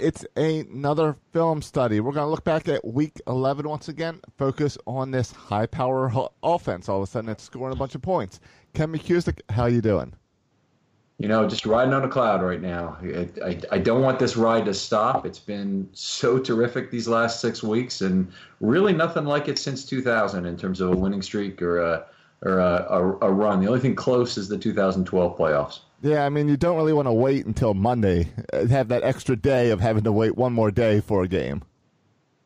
It's another film study. We're going to look back at week 11 once again, focus on this high power ho- offense. All of a sudden, it's scoring a bunch of points. Ken McKusick, how you doing? You know, just riding on a cloud right now. I, I, I don't want this ride to stop. It's been so terrific these last six weeks, and really nothing like it since 2000 in terms of a winning streak or a or a, a, a run. The only thing close is the 2012 playoffs. Yeah, I mean, you don't really want to wait until Monday, uh, have that extra day of having to wait one more day for a game.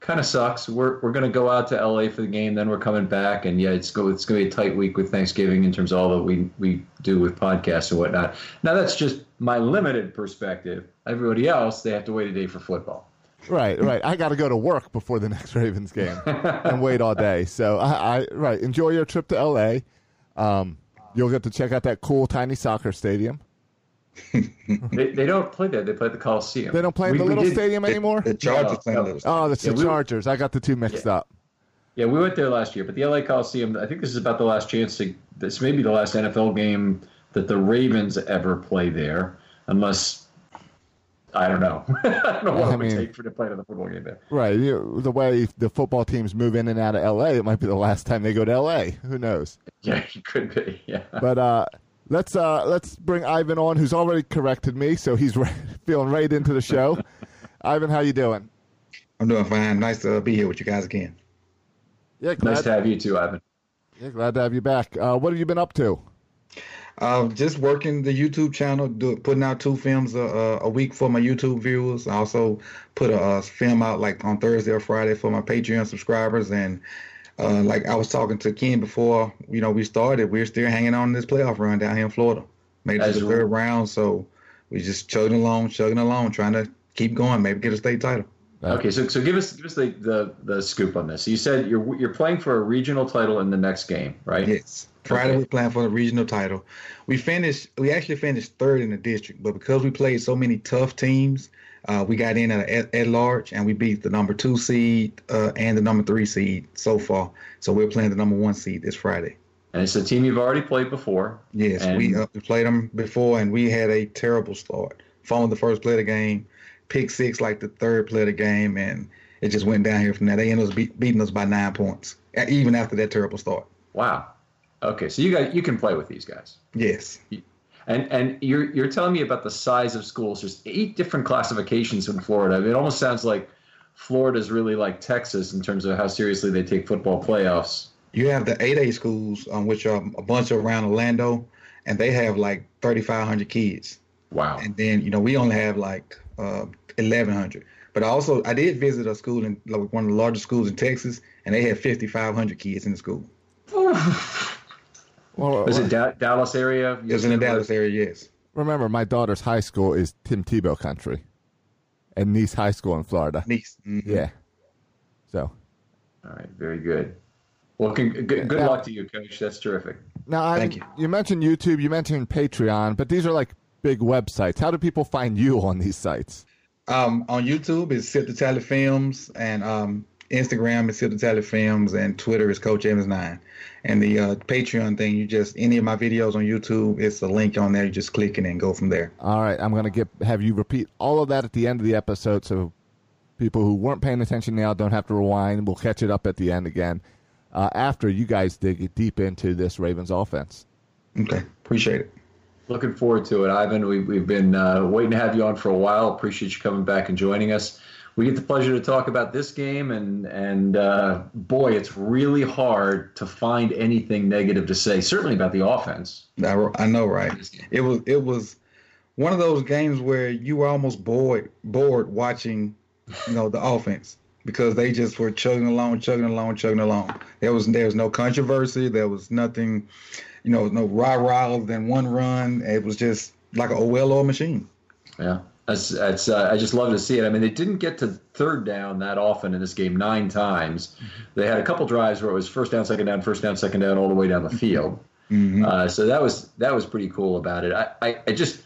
Kind of sucks. We're we're gonna go out to LA for the game, then we're coming back, and yeah, it's go it's gonna be a tight week with Thanksgiving in terms of all that we we do with podcasts and whatnot. Now that's just my limited perspective. Everybody else, they have to wait a day for football. Right, right. I got to go to work before the next Ravens game and wait all day. So I, I right. Enjoy your trip to LA. Um, you'll get to check out that cool tiny soccer stadium. they, they don't play there. They play at the Coliseum. They don't play in We- the we little did- stadium anymore. The Chargers No, no. Oh, that's Yeah, the we- Chargers. I got the two mixed up. Yeah, we went there last year, but the LA Coliseum. I think this is about the last chance to. This may be the last NFL game that the Ravens ever play there, unless I don't know. I don't know what I it would mean- take for to play another football game there. Right. You, the way the football teams move in and out of LA, it might be the last time they go to LA. Who knows? Yeah, it could be. Yeah. But uh, let's uh, let's bring Ivan on, who's already corrected me, so he's re- feeling right into the show. Ivan, how you doing? I'm doing fine. Nice to be here with you guys again. Yeah, glad, nice to have you too, Ivan. yeah, glad to have you back. Uh, what have you been up to? Uh, just working the YouTube channel, do, putting out two films a, a, a week for my YouTube viewers. I also put a, uh film out like on Thursday or Friday for my Patreon subscribers. And uh, like I was talking to Ken before, you know, we started. We're still hanging on this playoff run down here in Florida. Made it to the third round, so we just chugging along, chugging along, trying to keep going, maybe get a state title. Okay, so so give us give us the, the, the scoop on this. So you said you're you're playing for a regional title in the next game, right? Yes. Friday Okay. we're playing for the regional title. We finished. We actually finished third in the district, but because we played so many tough teams, uh, we got in at, at, large, and we beat the number two seed uh, and the number three seed so far. So we're playing the number one seed this Friday. And it's a team you've already played before. Yes, And- we, uh, we played them before, and we had a terrible start. Fumbled the first play of the game, pick six like the third play of the game, and it just went down here from there. They ended up beat, beating us by nine points, even after that terrible start. Wow. Okay, so you got you can play with these guys. Yes. And and you're you're telling me about the size of schools. There's eight different classifications in Florida. I mean, it almost sounds like Florida's really like Texas in terms of how seriously they take football playoffs. You have the 8A schools, um, which are a bunch around Orlando, and they have like 3,500 kids. Wow. And then, you know, we only have like uh, 1,100. But also, I did visit a school in like one of the largest schools in Texas, and they had 5,500 kids in the school. Well, Was it da- Dallas area? It was in the Dallas area, yes. remember, my daughter's high school is Tim Tebow country, and Nease High School in Florida. Nice. Mhm. Yeah. So All right, very good. Well, con- good, good Yeah. luck to you, coach. That's terrific. now, I, Thank you. You mentioned YouTube, you mentioned Patreon, but these are like big websites. How do people find you on these sites? Um, on YouTube, it's Sip the Tally Films, and um, Instagram is Sip the Tally Films, and Twitter is Coach Evans9. And the uh, Patreon thing, you just, any of my videos on YouTube, it's a link on there. You just click it and go from there. All right, I'm going to get have you repeat all of that at the end of the episode, so people who weren't paying attention now don't have to rewind. We'll catch it up at the end again uh, after you guys dig deep into this Ravens offense. Okay. Appreciate it. Looking forward to it, Ivan. We, we've been uh, waiting to have you on for a while. Appreciate you coming back and joining us. We get the pleasure to talk about this game, and and uh, boy, it's really hard to find anything negative to say. Certainly about the offense. I, I know, right? It was it was one of those games where you were almost bored bored watching, you know, the offense because they just were chugging along, chugging along, chugging along. There was there was no controversy. There was nothing, you know, no rah rah than one run. It was just like a well-oiled machine. Yeah, that's that's. Uh, I just love to see it. I mean, they didn't get to third down that often in this game. Nine times, they had a couple drives where it was first down, second down, first down, second down, all the way down the field. Uh, so that was that was pretty cool about it. I, I, I just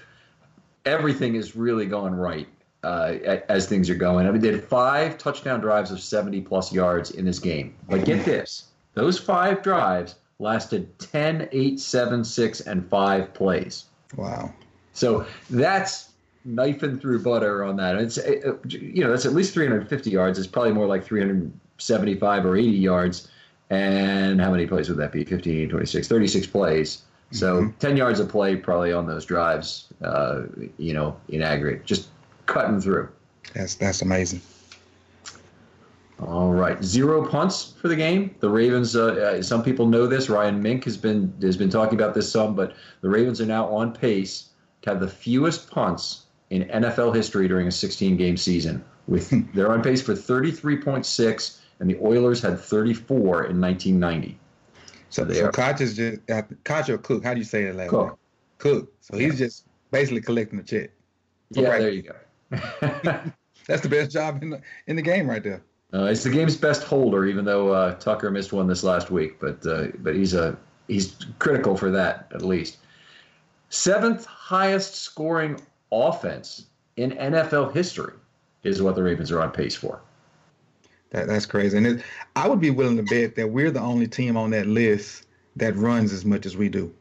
everything is really going right uh, as things are going. I mean, they had five touchdown drives of 70 plus yards in this game. But get this those five drives lasted 10, 8, 7, 6, and 5 plays. Wow. So that's knifing through butter on that. It's you know that's at least 350 yards. It's probably more like 375 or 80 yards. And how many plays would that be? 15, 26, 36 plays. So 10 yards of play probably on those drives. Uh, you know, in aggregate, just cutting through. That's that's amazing. All right, zero punts for the game. The Ravens. Uh, uh, some people know this. Ryan Mink has been has been talking about this some, but the Ravens are now on pace to have the fewest punts in NFL history during a 16 game season. With they're on pace for 33.6, and the Oilers had 34 in 1990. So, so are- Koch is just uh, Koch or Cook. How do you say that last Cook. name? Cook. So he's just basically collecting the check. Yeah, Right. there you go. That's the best job in the in the game right there. Uh, he's the game's best holder, even though uh, Tucker missed one this last week. But uh, but he's a he's critical for that at least. Seventh highest scoring offense in NFL history is what the Ravens are on pace for. That, that's crazy. And it, I would be willing to bet that we're the only team on that list that runs as much as we do.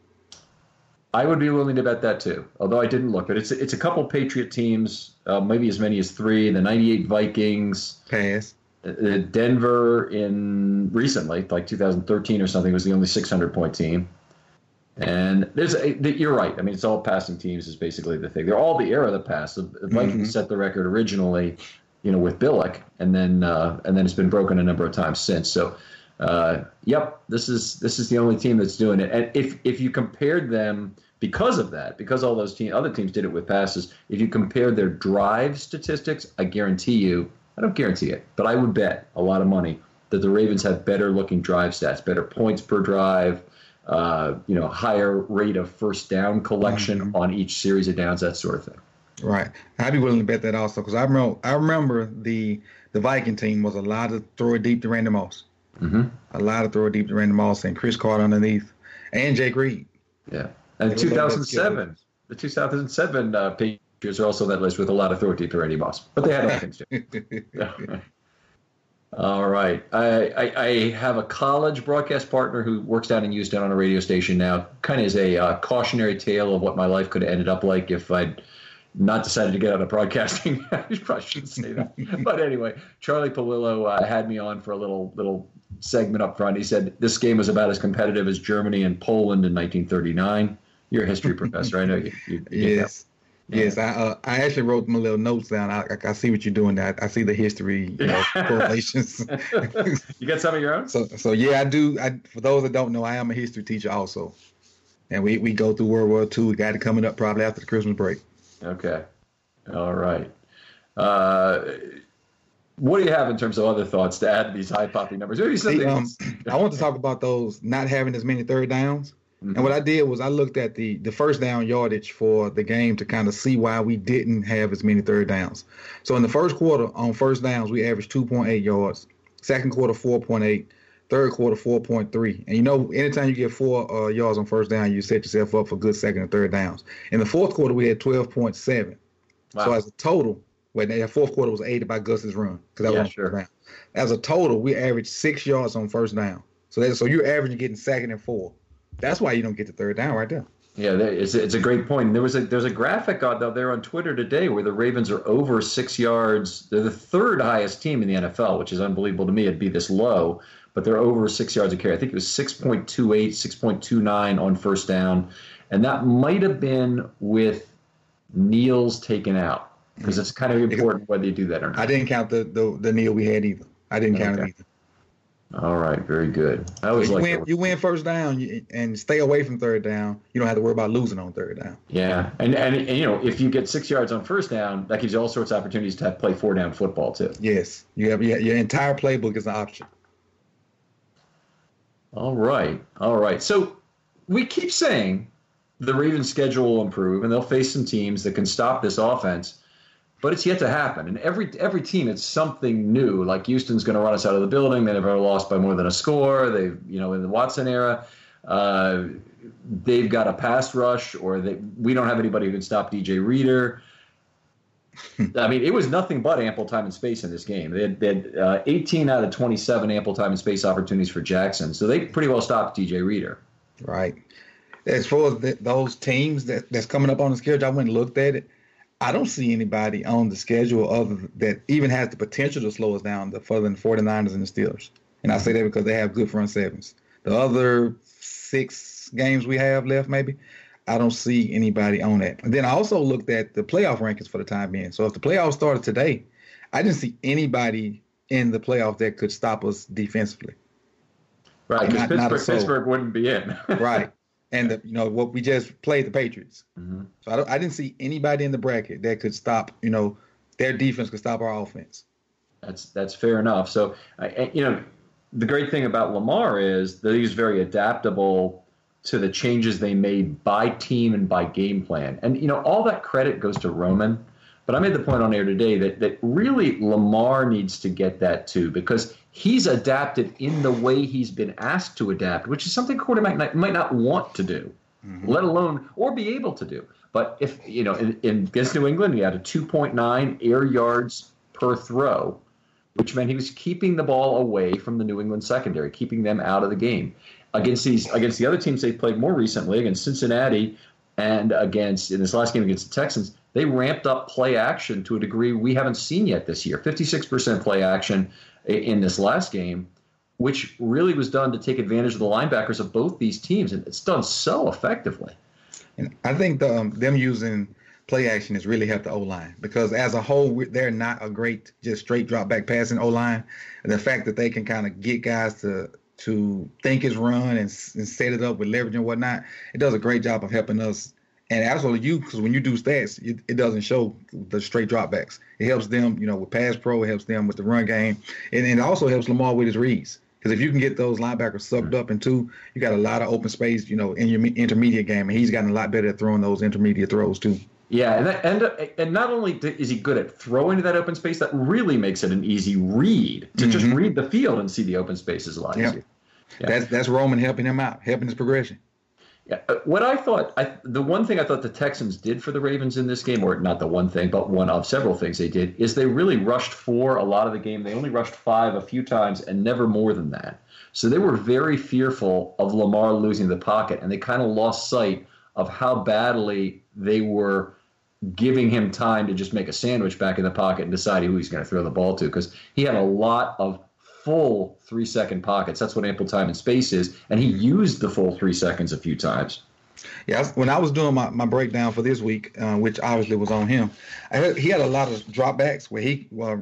I would be willing to bet that too, although I didn't look. But it's it's a couple Patriot teams, uh, maybe as many as three. The '98 Vikings, Pass. Uh, Denver in recently, like 2013 or something, was the only 600 point team. And there's a, you're right. I mean, it's all passing teams is basically the thing. They're all the era of the past. The, Vikings set the record originally, you know, with Billick, and then uh, and then it's been broken a number of times since. So, uh, yep, this is this is the only team that's doing it. And if if you compared them because of that, because all those team other teams did it with passes, if you compared their drive statistics, I guarantee you, I don't guarantee it, but I would bet a lot of money that the Ravens have better looking drive stats, better points per drive. Uh, you know, higher rate of first down collection on each series of downs, that sort of thing. Right. I'd be willing to bet that also because I remember I remember the the Viking team was a lot of throw it deep to Randy Moss. Mm-hmm. A lot of throw it deep to Randy Moss and Cris Carter underneath, and Jake Reed. Yeah, and 2007, the 2007 uh, Are also on that list with a lot of throw it deep to Randy Moss, but they had other things too. All right. I, I, I, have a college broadcast partner who works down in Houston on a radio station now. Kind of is a uh, cautionary tale of what my life could have ended up like if I'd not decided to get out of broadcasting. I probably shouldn't say that. but anyway, Charlie Pallilo uh, had me on for a little little segment up front. He said this game was about as competitive as Germany and Poland in 1939. You're a history professor. I know you. you, you yes. Yes, I uh, I actually wrote my little notes down. I, I, I see what you're doing. That I see the history you know, correlations. you got some of your own? So so yeah, I do. I for those that don't know, I am a history teacher also, and we we go through World War II. We got it coming up probably after the Christmas break. Okay, all right. Uh, what do you have in terms of other thoughts to add to these high popping numbers? Maybe something. um, I want to talk about those not having as many third downs. Mm-hmm. And what I did was I looked at the the first down yardage for the game to kind of see why we didn't have as many third downs. So in the first quarter on first downs we averaged 2.8 yards. Second quarter 4.8. Third quarter 4.3. And you know, anytime you get four uh, yards on first down, you set yourself up for good second and third downs. In the fourth quarter we had 12.7. Wow. So as a total, when that fourth quarter was aided by Gus's run because that yeah, was sure. down. As a total, we averaged six yards on first down. So that so you're averaging getting second and four. That's why you don't get the third down right there. Yeah, it's, it's a great point. There was a there's a graphic out there on Twitter today where the Ravens are over six yards. They're the third highest team in the NFL, which is unbelievable to me. It'd be this low, but they're over six yards of carry. I think it was 6.28, 6.29 on first down, and that might have been with kneels taken out because it's kind of important whether you do that or not. I didn't count the the, the Neal we had either. I didn't count okay. it either. All right, very good. I was like win, you win first down and stay away from third down. You don't have to worry about losing on third down. Yeah, and, and and, you know if you get six yards on first down, that gives you all sorts of opportunities to play four down football too. Yes, you have your, your entire playbook is an option. All right, all right. So we keep saying the Ravens' schedule will improve, and they'll face some teams that can stop this offense but it's yet to happen. And every every team, it's something new. Like Houston's going to run us out of the building. They never lost by more than a score. They, you know, in the Watson era, uh, they've got a pass rush, or they, we don't have anybody who can stop DJ Reader. I mean, it was nothing but ample time and space in this game. They had, they had uh, 18 out of 27 ample time and space opportunities for Jackson, so they pretty well stopped DJ Reader. Right. As far as the, those teams that, that's coming up on the schedule, I went and looked at it I don't see anybody on the schedule other that even has the potential to slow us down the, further than 49ers and the Steelers. And I say that because they have good front sevens. The other six games we have left, maybe, I don't see anybody on that. And then I also looked at the playoff rankings for the time being. So if the playoffs started today, I didn't see anybody in the playoff that could stop us defensively. Right, because Pittsburgh, Pittsburgh wouldn't be in. right and the, you know what we just played the Patriots. Mm-hmm. So I, I, didn't see anybody in the bracket that could stop. You know, their defense could stop our offense. That's that's fair enough. So I, you know, the great thing about Lamar is that he's very adaptable to the changes they made by team and by game plan. And you know, all that credit goes to Roman. But I made the point on air today that that really Lamar needs to get that too because he's adapted in the way he's been asked to adapt, which is something quarterback might, might not want to do, mm-hmm. let alone or be able to do. But if you know, in, in against New England, he had a 2.9 air yards per throw, which meant he was keeping the ball away from the New England secondary, keeping them out of the game. Against these against the other teams they played more recently, against Cincinnati and against in this last game against the Texans, they ramped up play action to a degree we haven't seen yet this year. 56% play action in this last game, which really was done to take advantage of the linebackers of both these teams, and it's done so effectively. And I think the, um, them using play action has really helped the O line because as a whole, they're not a great just straight drop back passing O line. And the fact that they can kind of get guys to to think his run and, and set it up with leverage and whatnot, it does a great job of helping us and also you, because when you do stats, it, it, doesn't show the straight dropbacks. It helps them, you know, with pass pro. It helps them with the run game, and, and it also helps Lamar with his reads. Because if you can get those linebackers sucked up in two, you got a lot of open space, you know, in your intermediate game, and he's gotten a lot better at throwing those intermediate throws too. Yeah, and that, and and not only is he good at throwing to that open space, that really makes it an easy read to mm-hmm. just read the field and see the open spaces a lot yep. easier. Yeah. That's that's Roman helping him out, helping his progression. Yeah, uh, what I thought, I, the one thing I thought the Texans did for the Ravens in this game, or not the one thing, but one of several things they did, is they really rushed four a lot of the game. They only rushed five a few times, and never more than that. So they were very fearful of Lamar losing the pocket, and they kind of lost sight of how badly they were giving him time to just make a sandwich back in the pocket and decide who he's going to throw the ball to because he had a lot of full three second pockets. That's what ample time and space is. And he used the full three seconds a few times. Yeah, when I was doing my, my breakdown for this week, uh, which obviously was on him, heard, he had a lot of dropbacks where he uh,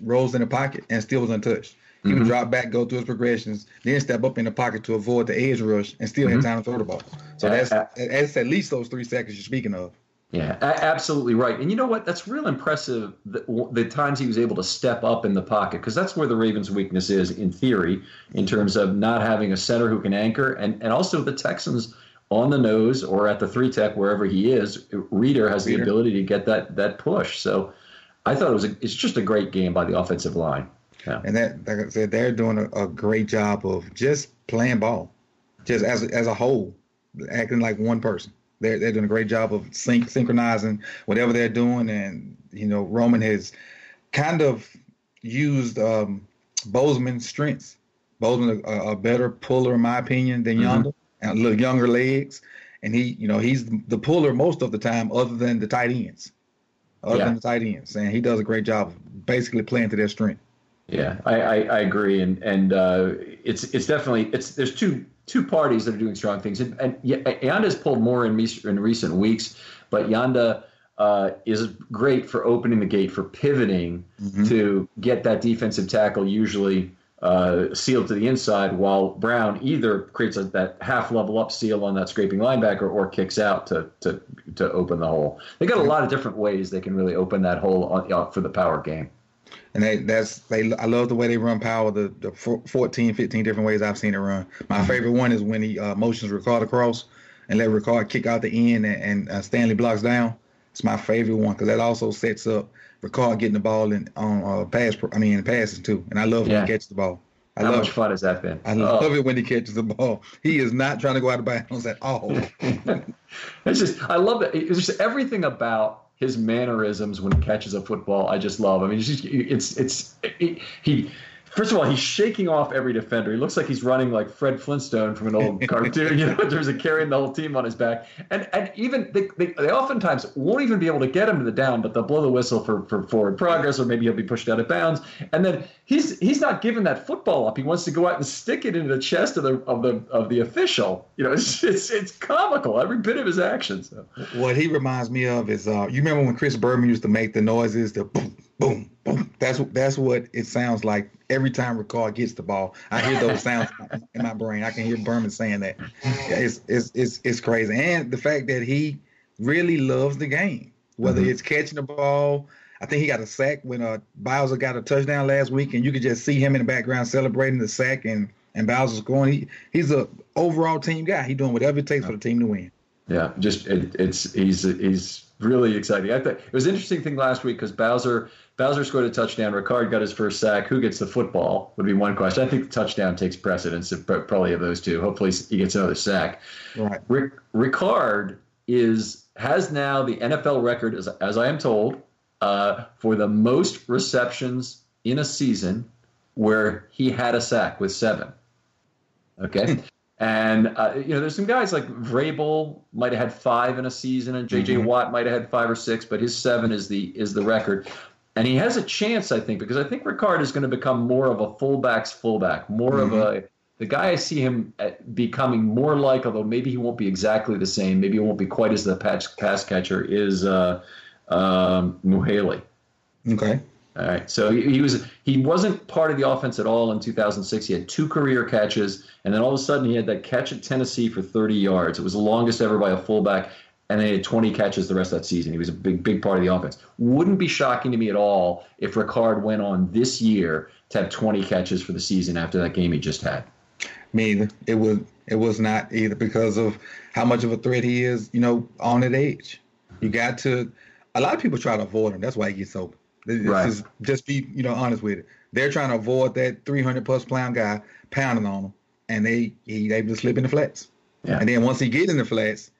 rolls in the pocket and still was untouched. He mm-hmm. would drop back, go through his progressions, then step up in the pocket to avoid the edge rush and still mm-hmm. have time to throw the ball. So that's, that's at least those three seconds you're speaking of. Yeah, absolutely right. And you know what? That's real impressive the, the times he was able to step up in the pocket because that's where the Ravens' weakness is in theory, in terms of not having a center who can anchor, and and also the Texans on the nose or at the three tech wherever he is. Reader has Reader. the ability to get that that push. So I thought it was a, it's just a great game by the offensive line. Yeah. And that, like I said, they're doing a, a great job of just playing ball, just as as a whole, acting like one person. They're they're doing a great job of sync, synchronizing whatever they're doing, and you know Roman has kind of used um, Bozeman's strengths. Bozeman a, a, better puller, in my opinion, than Yanda, mm-hmm. and a little younger legs, and he you know he's the puller most of the time, other than the tight ends, other yeah. than the tight ends, and he does a great job of basically playing to their strength. Yeah, I, I, I agree, and and uh, it's it's definitely it's there's two two parties that are doing strong things. And, and Yanda has pulled more in, in recent weeks, but Yanda uh, is great for opening the gate, for pivoting mm-hmm. to get that defensive tackle usually uh, sealed to the inside, while Brown either creates a, that half level up seal on that scraping linebacker or kicks out to, to, to open the hole. They got a lot of different ways they can really open that hole on, uh, for the power game and they that's they I love the way they run power the, the 14 15 different ways I've seen it run my favorite one is when he uh, motions Ricard across and let Ricard kick out the end and, and uh, Stanley blocks down it's my favorite one because that also sets up Ricard getting the ball in on uh, pass I mean passes too and I love yeah. when he catches the ball I How love much fun has that been? I love oh. it when he catches the ball. He is not trying to go out of bounds at all. it's just I love it. It's just everything about his mannerisms when he catches a football, I just love. I mean, it's just, it's it's it, he First of all, he's shaking off every defender. He looks like he's running like Fred Flintstone from an old cartoon, you know, in terms of carrying the whole team on his back. And and even they, they, they, oftentimes won't even be able to get him to the down, but they'll blow the whistle for, for forward progress, or maybe he'll be pushed out of bounds. And then he's he's not giving that football up. He wants to go out and stick it into the chest of the of the of the official. You know, it's it's, it's comical every bit of his actions. So. What he reminds me of is uh, you remember when Chris Berman used to make the noises, the boom boom, boom. That's that's what it sounds like every time Ricard gets the ball. I hear those sounds in my brain. I can hear Berman saying that. It's it's it's it's crazy, and the fact that he really loves the game, whether mm-hmm. it's catching the ball. I think he got a sack when uh, Bowser got a touchdown last week, and you could just see him in the background celebrating the sack and and Bowser scoring. He he's a overall team guy. He's doing whatever it takes for the team to win. Yeah, just it, it's he's he's really exciting. I think it was an interesting thing last week because Bowser Bowser scored a touchdown. Ricard got his first sack. Who gets the football would be one question. I think the touchdown takes precedence of probably of those two. Hopefully he gets another sack. Right. Rick, Ricard is has now the NFL record, as, as I am told, uh, for the most receptions in a season where he had a sack with seven. Okay. And uh, you know, there's some guys like Vrabel might have had five in a season, and J.J. Mm-hmm. Watt might have had five or six, but his seven is the is the record. And he has a chance, I think, because I think Ricard is going to become more of a fullback's fullback, more mm-hmm. of a the guy I see him uh, becoming more like, although maybe he won't be exactly the same, maybe he won't be quite as the pass, pass catcher, is uh, um, Mughelli. Okay. All right. So he, was he wasn't part of the offense at all in 2006. He had two career catches, and then all of a sudden he had that catch at Tennessee for 30 yards. It was the longest ever by a fullback, and then he had 20 catches the rest of that season. He was a big big part of the offense. Wouldn't be shocking to me at all if Ricard went on this year to have 20 catches for the season after that game he just had. Me. It was it was not either because of how much of a threat he is, you know, on that age. You got to. A lot of people try to avoid him. That's why he gets open. This Right. is just be you know honest with it. They're trying to avoid that 300 plus pound guy pounding on them, and they he able to slip in the flats. Yeah. And then once he get in the flats,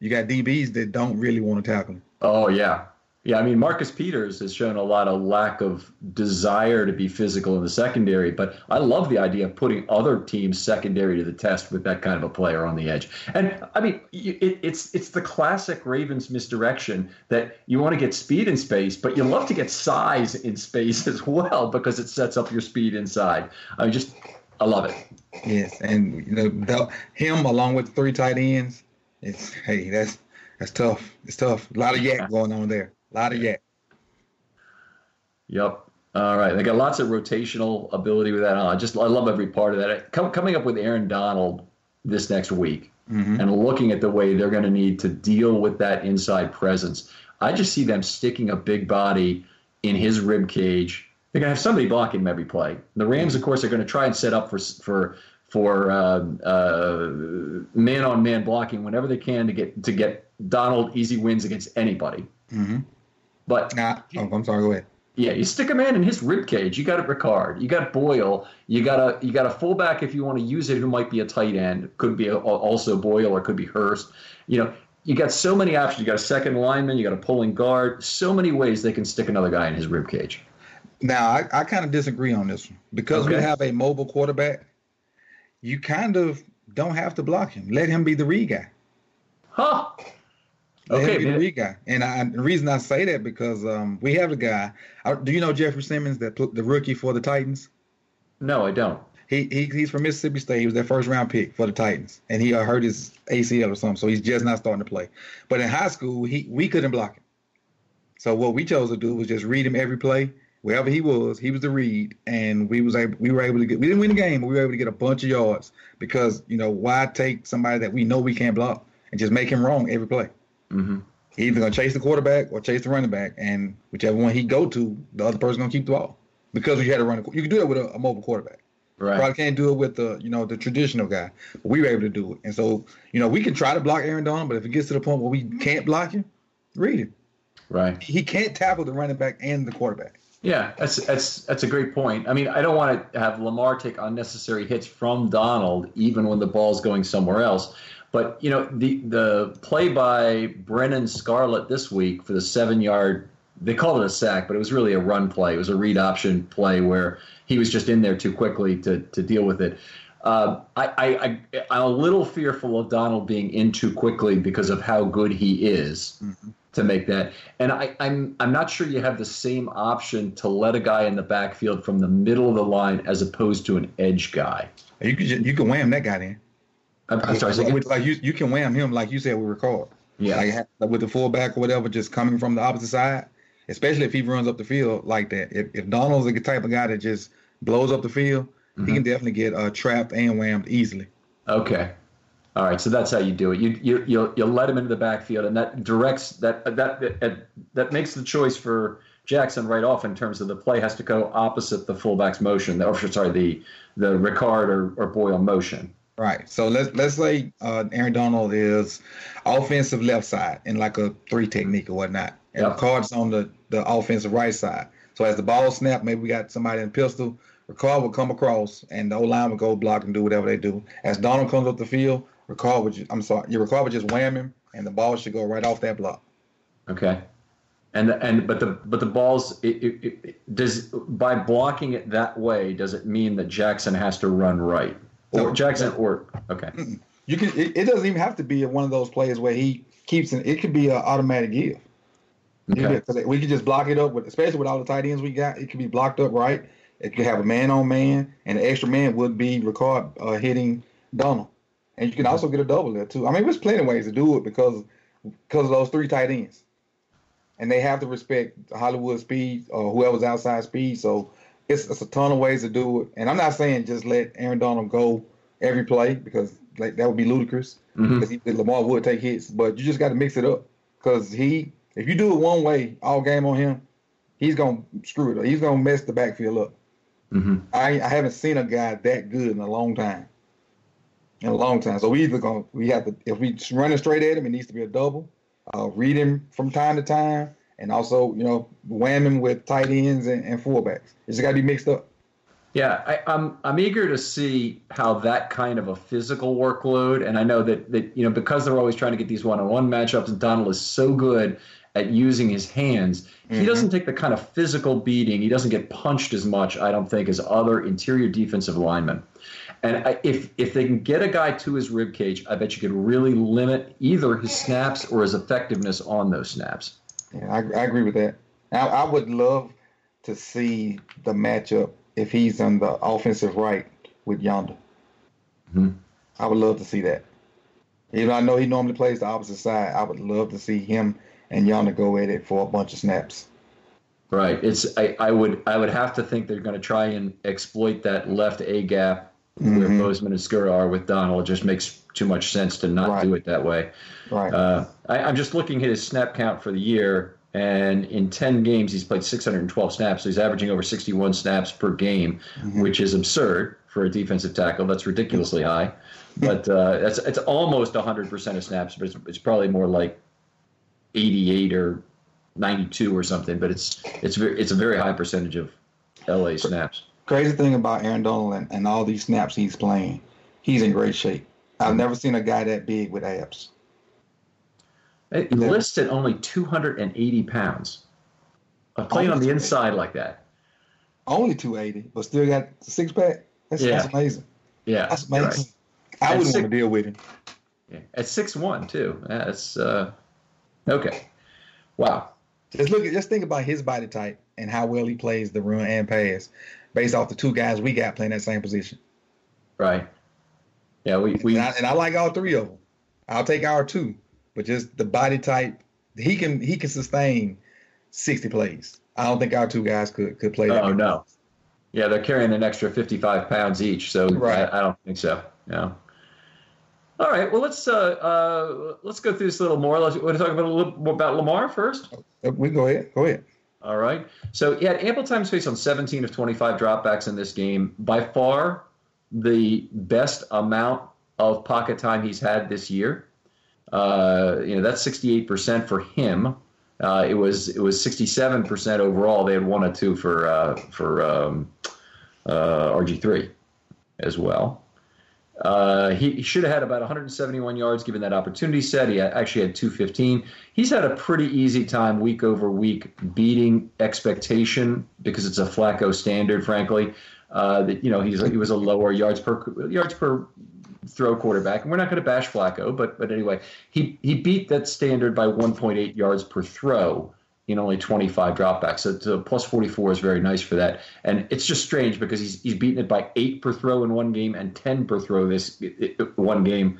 you got DBs that don't really want to tackle him. Oh yeah, yeah. I mean, Marcus Peters has shown a lot of lack of desire to be physical in the secondary, but I love the idea of putting other teams secondary to the test with that kind of a player on the edge. And I mean, it, it's it's the classic Ravens misdirection that you want to get speed in space, but you love to get size in space as well because it sets up your speed inside. I mean, just I love it. Yes, and you know the, him along with three tight ends. It's hey, that's that's tough. It's tough. A lot of yak going on there. A lot of yak. Yep. All right. They got lots of rotational ability with that. I just I love every part of that. Com- coming up with Aaron Donald this next week mm-hmm. and looking at the way they're going to need to deal with that inside presence. I just see them sticking a big body in his rib cage. They're going to have somebody blocking him every play. The Rams, of course, are going to try and set up for for for man on man blocking whenever they can to get to get Donald easy wins against anybody. Mhm. But Nah, oh, I'm sorry. Go ahead. yeah, you stick a man in his rib cage. You got it, Ricard. You got Boyle. You got a you got a fullback if you want to use it, who might be a tight end. Could be a, also Boyle or could be Hurst. You know, you got so many options. You got a second lineman. You got a pulling guard. So many ways they can stick another guy in his rib cage. Now, I, I kind of disagree on this one because we have a mobile quarterback. You kind of don't have to block him. Let him be the read guy. Huh? Okay, him be the man. read guy. And I, the reason I say that because um, we have a guy. Do you know Jeffery Simmons, that the rookie for the Titans? No, I don't. He, he he's from Mississippi State. He was their first round pick for the Titans, and he uh, hurt his ACL or something, so he's just not starting to play. But in high school, he we couldn't block him. So what we chose to do was just read him every play, wherever he was. He was the read, and we was able we were able to get. We didn't win the game, but we were able to get a bunch of yards because you know why take somebody that we know we can't block and just make him wrong every play. Hmm He's either gonna chase the quarterback or chase the running back, and whichever one he go to, the other person gonna keep the ball because we had to run. You can do that with a, a mobile quarterback. Right. Probably can't do it with the you know the traditional guy, but we were able to do it. And so you know we can try to block Aaron Donald, but if it gets to the point where we can't block him, read him. Right. He can't tackle the running back and the quarterback. Yeah, that's that's that's a great point. I mean, I don't want to have Lamar take unnecessary hits from Donald, even when the ball's going somewhere else. But you know, the the play by Brennan Scarlett this week for the seven yard, they called it a sack, but it was really a run play. It was a read option play where he was just in there too quickly to to deal with it. Uh, I, I, I I'm a little fearful of Donald being in too quickly because of how good he is to make that. And I, I'm I'm not sure you have the same option to let a guy in the backfield from the middle of the line as opposed to an edge guy. You can you can wham that guy in. I'm, I'm sorry. With- like you you can wham him like you said we record. Yeah. Like, like with the fullback or whatever, just coming from the opposite side, especially if he runs up the field like that. If, if Donald's the type of guy that just blows up the field, he can definitely get uh, trapped and whammed easily. Okay. All right. So that's how you do it. You you you'll, you'll let him into the backfield, and that directs that that that, that makes the choice for Jackson right off in terms of the play has to go opposite the fullback's motion, or sorry, the the Ricard or, or Boyle motion. Right. So let's let's say uh, Aaron Donald is offensive left side in like a three technique or whatnot, and Yep. Ricard's on the the offensive right side. So as the ball snap, maybe we got somebody in pistol. Ricard will come across, and the O line will go block and do whatever they do. As Donald comes up the field, Ricard would just, I'm sorry, your Ricard would just wham him, and the ball should go right off that block. Okay. And and but the but the balls it, it, it, does by blocking it that way does it mean that Jackson has to run right or No. Jackson or okay You can. It, it doesn't even have to be one of those plays where he keeps it. It could be an automatic give. okay Because we could just block it up with, especially with all the tight ends we got. It could be blocked up right. It could have a man on man, and the extra man would be Ricard uh, hitting Donald. And you can also get a double there too. I mean, there's plenty of ways to do it because because of those three tight ends, and they have to respect Hollywood speed or whoever's outside speed. So it's, it's a ton of ways to do it. And I'm not saying just let Aaron Donald go every play because like that would be ludicrous Mhm. because he, Lamar would take hits, but you just got to mix it up because he if you do it one way all game on him, he's gonna screw it up. He's gonna mess the backfield up. hmm I I haven't seen a guy that good in a long time. In a long time. So we either gonna we have to if we running straight at him, it needs to be a double, uh, read him from time to time, and also you know whamming with tight ends and, and fullbacks. It's got to be mixed up. Yeah, I, I'm I'm eager to see how that kind of a physical workload, and I know that that you know because they're always trying to get these one-on-one matchups, and Donald is so good at using his hands. Mm-hmm. He doesn't take the kind of physical beating. He doesn't get punched as much, I don't think, as other interior defensive linemen. And I, if if they can get a guy to his rib cage, I bet you could really limit either his snaps or his effectiveness on those snaps. Yeah, I, I agree with that. I, I would love to see the matchup if he's on the offensive right with Yanda. Mm-hmm. I would love to see that. Even though I know he normally plays the opposite side, I would love to see him and Yanda go at it for a bunch of snaps. Right. It's I, I would I would have to think they're going to try and exploit that left A gap mm-hmm. where Bozeman and Skura are with Donald. It just makes too much sense to not right. do it that way. Right. Uh, I, I'm just looking at his snap count for the year. And in 10 games, he's played 612 snaps. So he's averaging over 61 snaps per game, mm-hmm. which is absurd for a defensive tackle. That's ridiculously high. But uh, it's, it's almost 100% of snaps, but it's, it's probably more like 88 or 92 or something. But it's it's very, it's a very high percentage of LA snaps. Crazy thing about Aaron Donald and, and all these snaps he's playing, he's in great shape. I've never seen a guy that big with abs. It yeah. lists at only 280 pounds. A playing on the inside like that. Only 280, but still got six pack. That's, yeah. that's amazing. Yeah, that's amazing. Right. I wouldn't six, want to deal with him. Yeah. At six one too. That's uh, okay. Wow. Just look at just think about his body type and how well he plays the run and pass, based off the two guys we got playing that same position. Right. Yeah, we, we and I, and I like all three of them. I'll take our two but just the body type, he can he can sustain sixty plays. I don't think our two guys could could play that. Oh no, yeah, they're carrying an extra fifty-five pounds each, so right. I, I don't think so. Yeah. All right. Well, let's uh, uh, let's go through this a little more. Let's want to talk about a little more about Lamar first. Uh, we go ahead. Go ahead. All right. So he had ample time space on 17 of 25 dropbacks in this game. By far, the best amount of pocket time he's had this year. Uh, you know, that's 68% for him. Uh, it was it was 67% overall. They had one or two for uh, for um, uh, RG3 as well. Uh, he, he, should have had about 171 yards given that opportunity set. He actually had 215. He's had a pretty easy time week over week beating expectation because it's a Flacco standard, frankly. Uh, that you know he's he was a lower yards per yards per throw quarterback, and we're not going to bash Flacco, but but anyway, he he beat that standard by 1.8 yards per throw in only 25 dropbacks. So, so plus 44 is very nice for that. And it's just strange because he's he's beaten it by eight per throw in one game and 10 per throw this one game,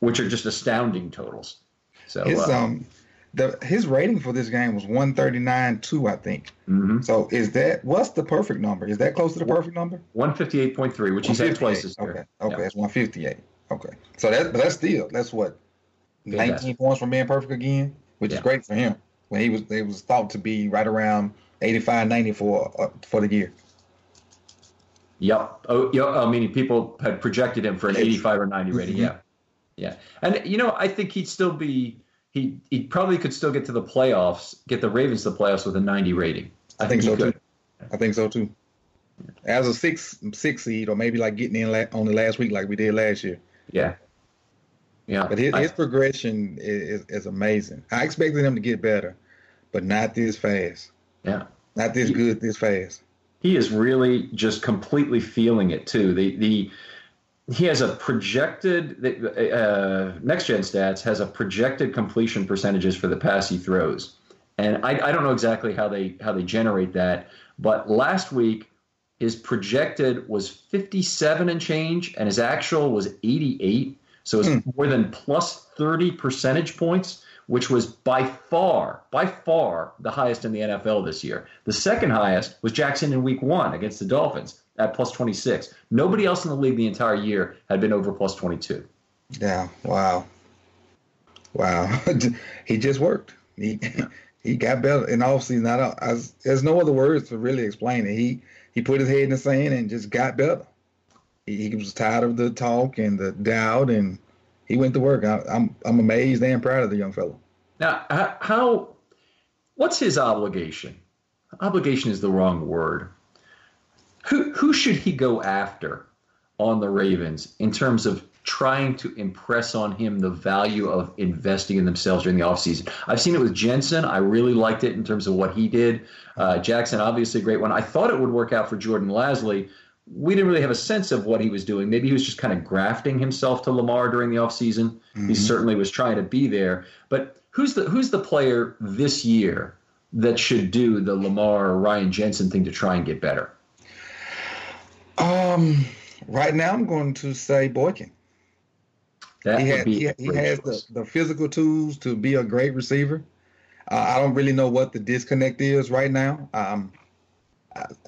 which are just astounding totals. So his uh, um the his rating for this game was 139.2, I think. Mm-hmm. So is that what's the perfect number? Is that close to the perfect number? 158.3, which he's had twice this year. Okay, okay, yeah. it's 158. Okay, so that but that's still that's what 19 points from being perfect again, which yeah. is great for him. When he was it was thought to be right around 85, 90 for uh, for the year. Yep. Oh, yeah. I mean, people had projected him for an 85 or 90 rating. Mm-hmm. Yeah. Yeah. And you know, I think he'd still be he he probably could still get to the playoffs, get the Ravens to the playoffs with a 90 rating. I, I think, think, so too. I think so too. As a six six seed, or maybe like getting in la- on the last week like we did last year. Yeah. Yeah. But his, I, his progression is, is amazing. I expected him to get better, but not this fast. Yeah. Not this he, good this fast. He is really just completely feeling it too. The the he has a projected uh, next gen stats has a projected completion percentages for the pass he throws and I, I don't know exactly how they how they generate that but last week his projected was 57 and change, and his actual was 88. So it's mm. more than plus 30 percentage points, which was by far, by far the highest in the NFL this year. The second highest was Jackson in week one against the Dolphins at plus 26. Nobody else in the league the entire year had been over plus 22. Yeah, wow. Wow. he just worked. He he got better. And obviously, not there's no other words to really explain it. He he put his head in the sand and just got better. He, he was tired of the talk and the doubt, and he went to work. I, I'm, I'm amazed and proud of the young fellow. Now, how, what's his obligation? Obligation is the wrong word. Who, who should he go after on the Ravens in terms of trying to impress on him the value of investing in themselves during the offseason. I've seen it with Jensen. I really liked it in terms of what he did. Uh, Jackson, obviously a great one. I thought it would work out for Jordan Lasley. We didn't really have a sense of what he was doing. Maybe he was just kind of grafting himself to Lamar during the offseason. Mm-hmm. He certainly was trying to be there. But who's the who's the player this year that should do the Lamar or Ryan Jensen thing to try and get better? Um, right now I'm going to say Boykin. That he, had, he, he has the, the physical tools to be a great receiver. Uh, I don't really know what the disconnect is right now. Um,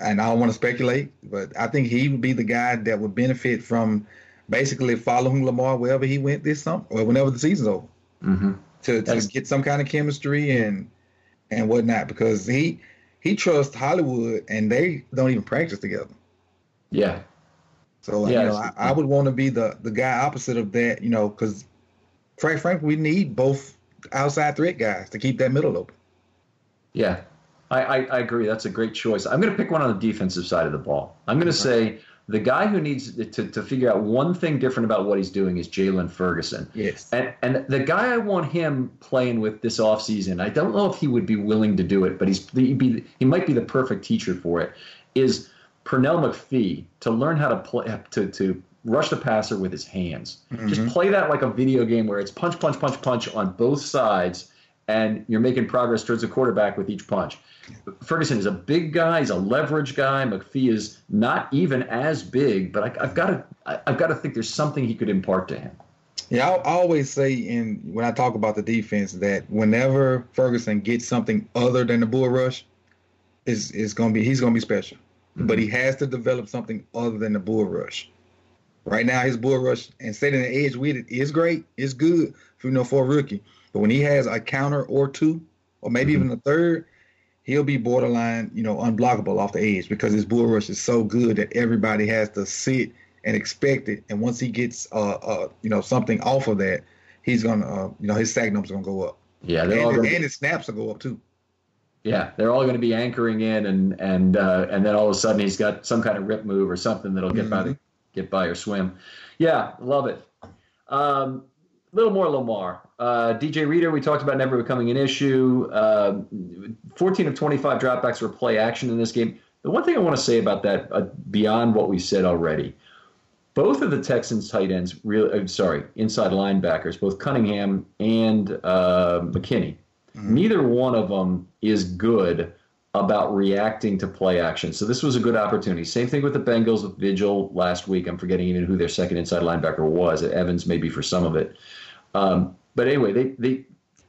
and I don't want to speculate, but I think he would be the guy that would benefit from basically following Lamar wherever he went this summer or whenever the season's over mm-hmm. to, to get some kind of chemistry and and whatnot because he he trusts Hollywood and they don't even practice together. Yeah, so yeah, you know, I, I, would want to be the the guy opposite of that, you know, because frank, frank, we need both outside threat guys to keep that middle open. Yeah, I, I, I agree. That's a great choice. I'm going to pick one on the defensive side of the ball. I'm going to say the guy who needs to, to figure out one thing different about what he's doing is Jaylon Ferguson. Yes. And and the guy I want him playing with this offseason, I don't know if he would be willing to do it, but he's he'd be he might be the perfect teacher for it. Is Pernell McPhee to learn how to play to to rush the passer with his hands. Mm-hmm. Just play that like a video game where it's punch, punch, punch, punch on both sides, and you're making progress towards the quarterback with each punch. Ferguson is a big guy. He's a leverage guy. McPhee is not even as big, but I, have got to I've got to think there's something he could impart to him. Yeah, I always say in when I talk about the defense that whenever Ferguson gets something other than the bull rush, is is going to be he's going to be special but he has to develop something other than the bull rush. Right now, his bull rush and setting the edge with it is great. It's good for you know for a rookie. But when he has a counter or two, or maybe mm-hmm. even a third, he'll be borderline, you know, unblockable off the edge because his bull rush is so good that everybody has to sit and expect it. And once he gets, uh, uh you know, something off of that, he's gonna, uh, you know, his sack numbers gonna go up. Yeah, and, and his snaps will go up too. Yeah, they're all going to be anchoring in, and and uh, and then all of a sudden he's got some kind of rip move or something that'll get mm-hmm. by the, get by or swim. Yeah, love it. A um, little more Lamar. Uh, DJ Reader, we talked about never becoming an issue. Uh, 14 of 25 dropbacks were play action in this game. The one thing I want to say about that, uh, beyond what we said already, both of the Texans tight ends, really, uh, sorry, inside linebackers, both Cunningham and uh, McKinney, Mm-hmm. Neither one of them is good about reacting to play action. So this was a good opportunity. Same thing with the Bengals with Vigil last week. I'm forgetting even who their second inside linebacker was. Evans maybe for some of it. Um, but anyway, they they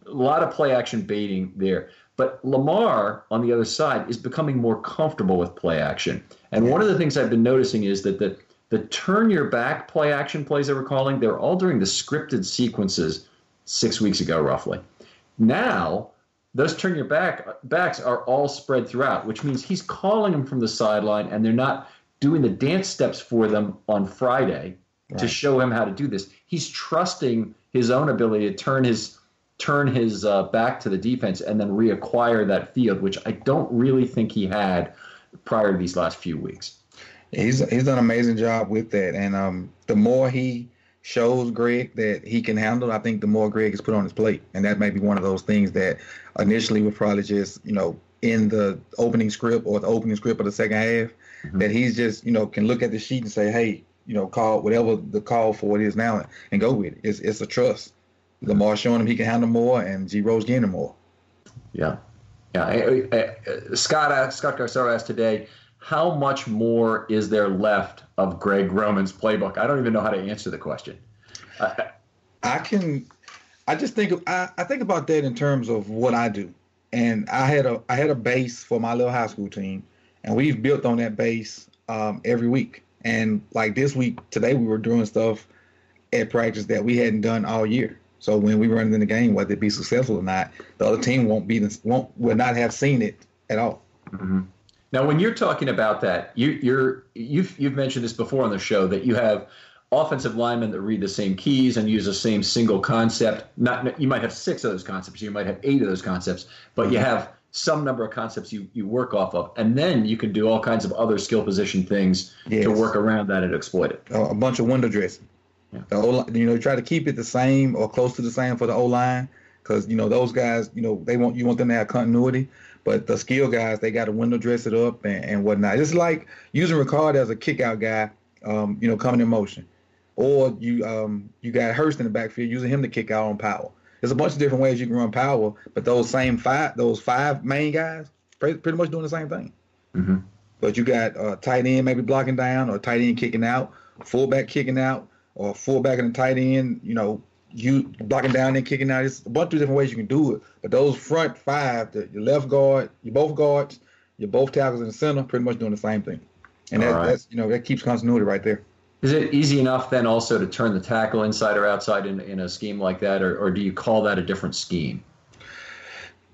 a lot of play action baiting there. But Lamar on the other side is becoming more comfortable with play action. And one of the things I've been noticing is that the the turn your back play action plays they were calling, they're all during the scripted sequences six weeks ago, roughly. Now, those turn your back backs are all spread throughout, which means he's calling them from the sideline and they're not doing the dance steps for them on Friday right. to show him how to do this. He's trusting his own ability to turn his turn his uh, back to the defense and then reacquire that field, which I don't really think he had prior to these last few weeks. He's he's done an amazing job with that, and um, the more he shows Greg that he can handle, I think the more Greg is put on his plate. And that may be one of those things that initially would probably just, you know, in the opening script or the opening script of the second half, mm-hmm. that he's just, you know, can look at the sheet and say, hey, you know, call whatever the call for it is now and go with it. It's, it's a trust. Lamar showing him he can handle more and G Rose getting more. Yeah. Yeah. Scott, uh, Scott Garcero asked today, how much more is there left of Greg Roman's playbook? I don't even know how to answer the question. I, I can, I just think of, I, I think about that in terms of what I do, and I had a I had a base for my little high school team, and we've built on that base um, every week. And like this week, today we were doing stuff at practice that we hadn't done all year. So when we run in the game, whether it be successful or not, the other team won't be won't will not have seen it at all. Mm-hmm. Now, when you're talking about that, you, you're you've you've mentioned this before on the show that you have offensive linemen that read the same keys and use the same single concept. Not you might have six of those concepts, you might have eight of those concepts, but you have some number of concepts you, you work off of, and then you can do all kinds of other skill position things yes. to work around that and exploit it. a bunch of window dressing. Yeah. The O, you know, try to keep it the same or close to the same for the O line, because you know those guys, you know, they want you want them to have continuity. But the skill guys, they got to window dress it up and, and whatnot. It's like using Ricard as a kick out guy, um, you know, coming in motion or you um, you got Hurst in the backfield using him to kick out on power. There's a bunch of different ways you can run power, but those same five those five main guys pretty much doing the same thing. Mm-hmm. But you got a tight end maybe blocking down, or tight end kicking out, fullback kicking out, or fullback and tight end, you know, you blocking down and kicking out. It's a bunch of different ways you can do it. But those front five, the, your left guard, your both guards, your both tackles in the center, pretty much doing the same thing. And that, right. that's you know that keeps continuity right there. Is it easy enough then also to turn the tackle inside or outside in, in a scheme like that, or, or do you call that a different scheme?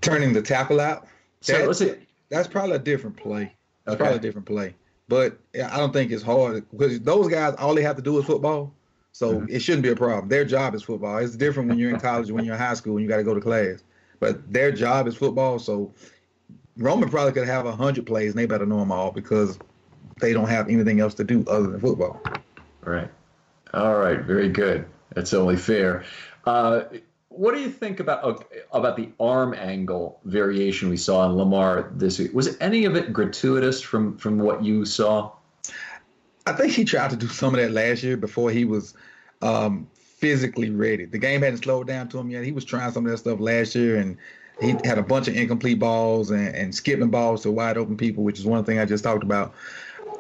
Turning the tackle out? So let's. That's probably a different play. That's okay. probably a different play. But I don't think it's hard because those guys, all they have to do is football. So mm-hmm. it shouldn't be a problem. Their job is football. It's different when you're in college, when you're in high school, and you got to go to class. But their job is football. So Roman probably could have a hundred plays, and they better know them all because they don't have anything else to do other than football. Right. All right. Very good. That's only fair. Uh, what do you think about uh, about the arm angle variation we saw in Lamar this week? Was any of it gratuitous from from what you saw? I think he tried to do some of that last year before he was um, physically ready. The game hadn't slowed down to him yet. He was trying some of that stuff last year, and he had a bunch of incomplete balls and, and skipping balls to wide open people, which is one thing I just talked about.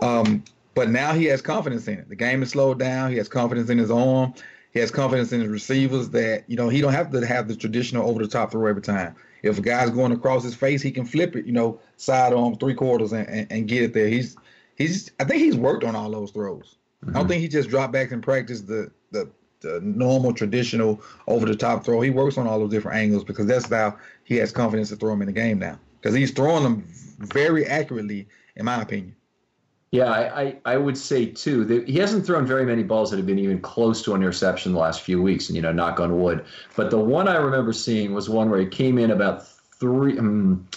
Um, but now he has confidence in it. The game is slowed down. He has confidence in his arm. He has confidence in his receivers that, you know, he don't have to have the traditional over the top throw every time. If a guy's going across his face, he can flip it, you know, side arm, three quarters and, and, and get it there. He's he's I think he's worked on all those throws. Mm-hmm. I don't mm-hmm. think he just dropped back and practiced the the the normal traditional over the top throw. He works on all those different angles because that's how he has confidence to throw them in the game now. Because he's throwing them very accurately, in my opinion. Yeah, I, I, I, would say too that he hasn't thrown very many balls that have been even close to an interception the last few weeks, and you know, knock on wood. But the one I remember seeing was one where he came in about three. Um,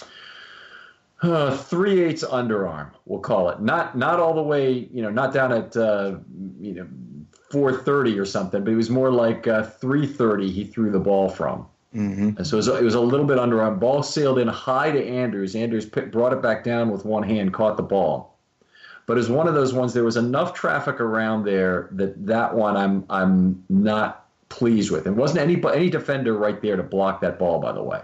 uh, three eighths underarm, we'll call it. Not not all the way, you know, not down at uh, you know 430 or something, but it was more like uh, 330. He threw the ball from, mm-hmm. and so it was, it was, a little bit underarm. Ball sailed in high to Andrews. Andrews brought it back down with one hand, caught the ball but as one of those ones, there was enough traffic around there that that one I'm I'm not pleased with. And wasn't any any defender right there to block that ball, by the way.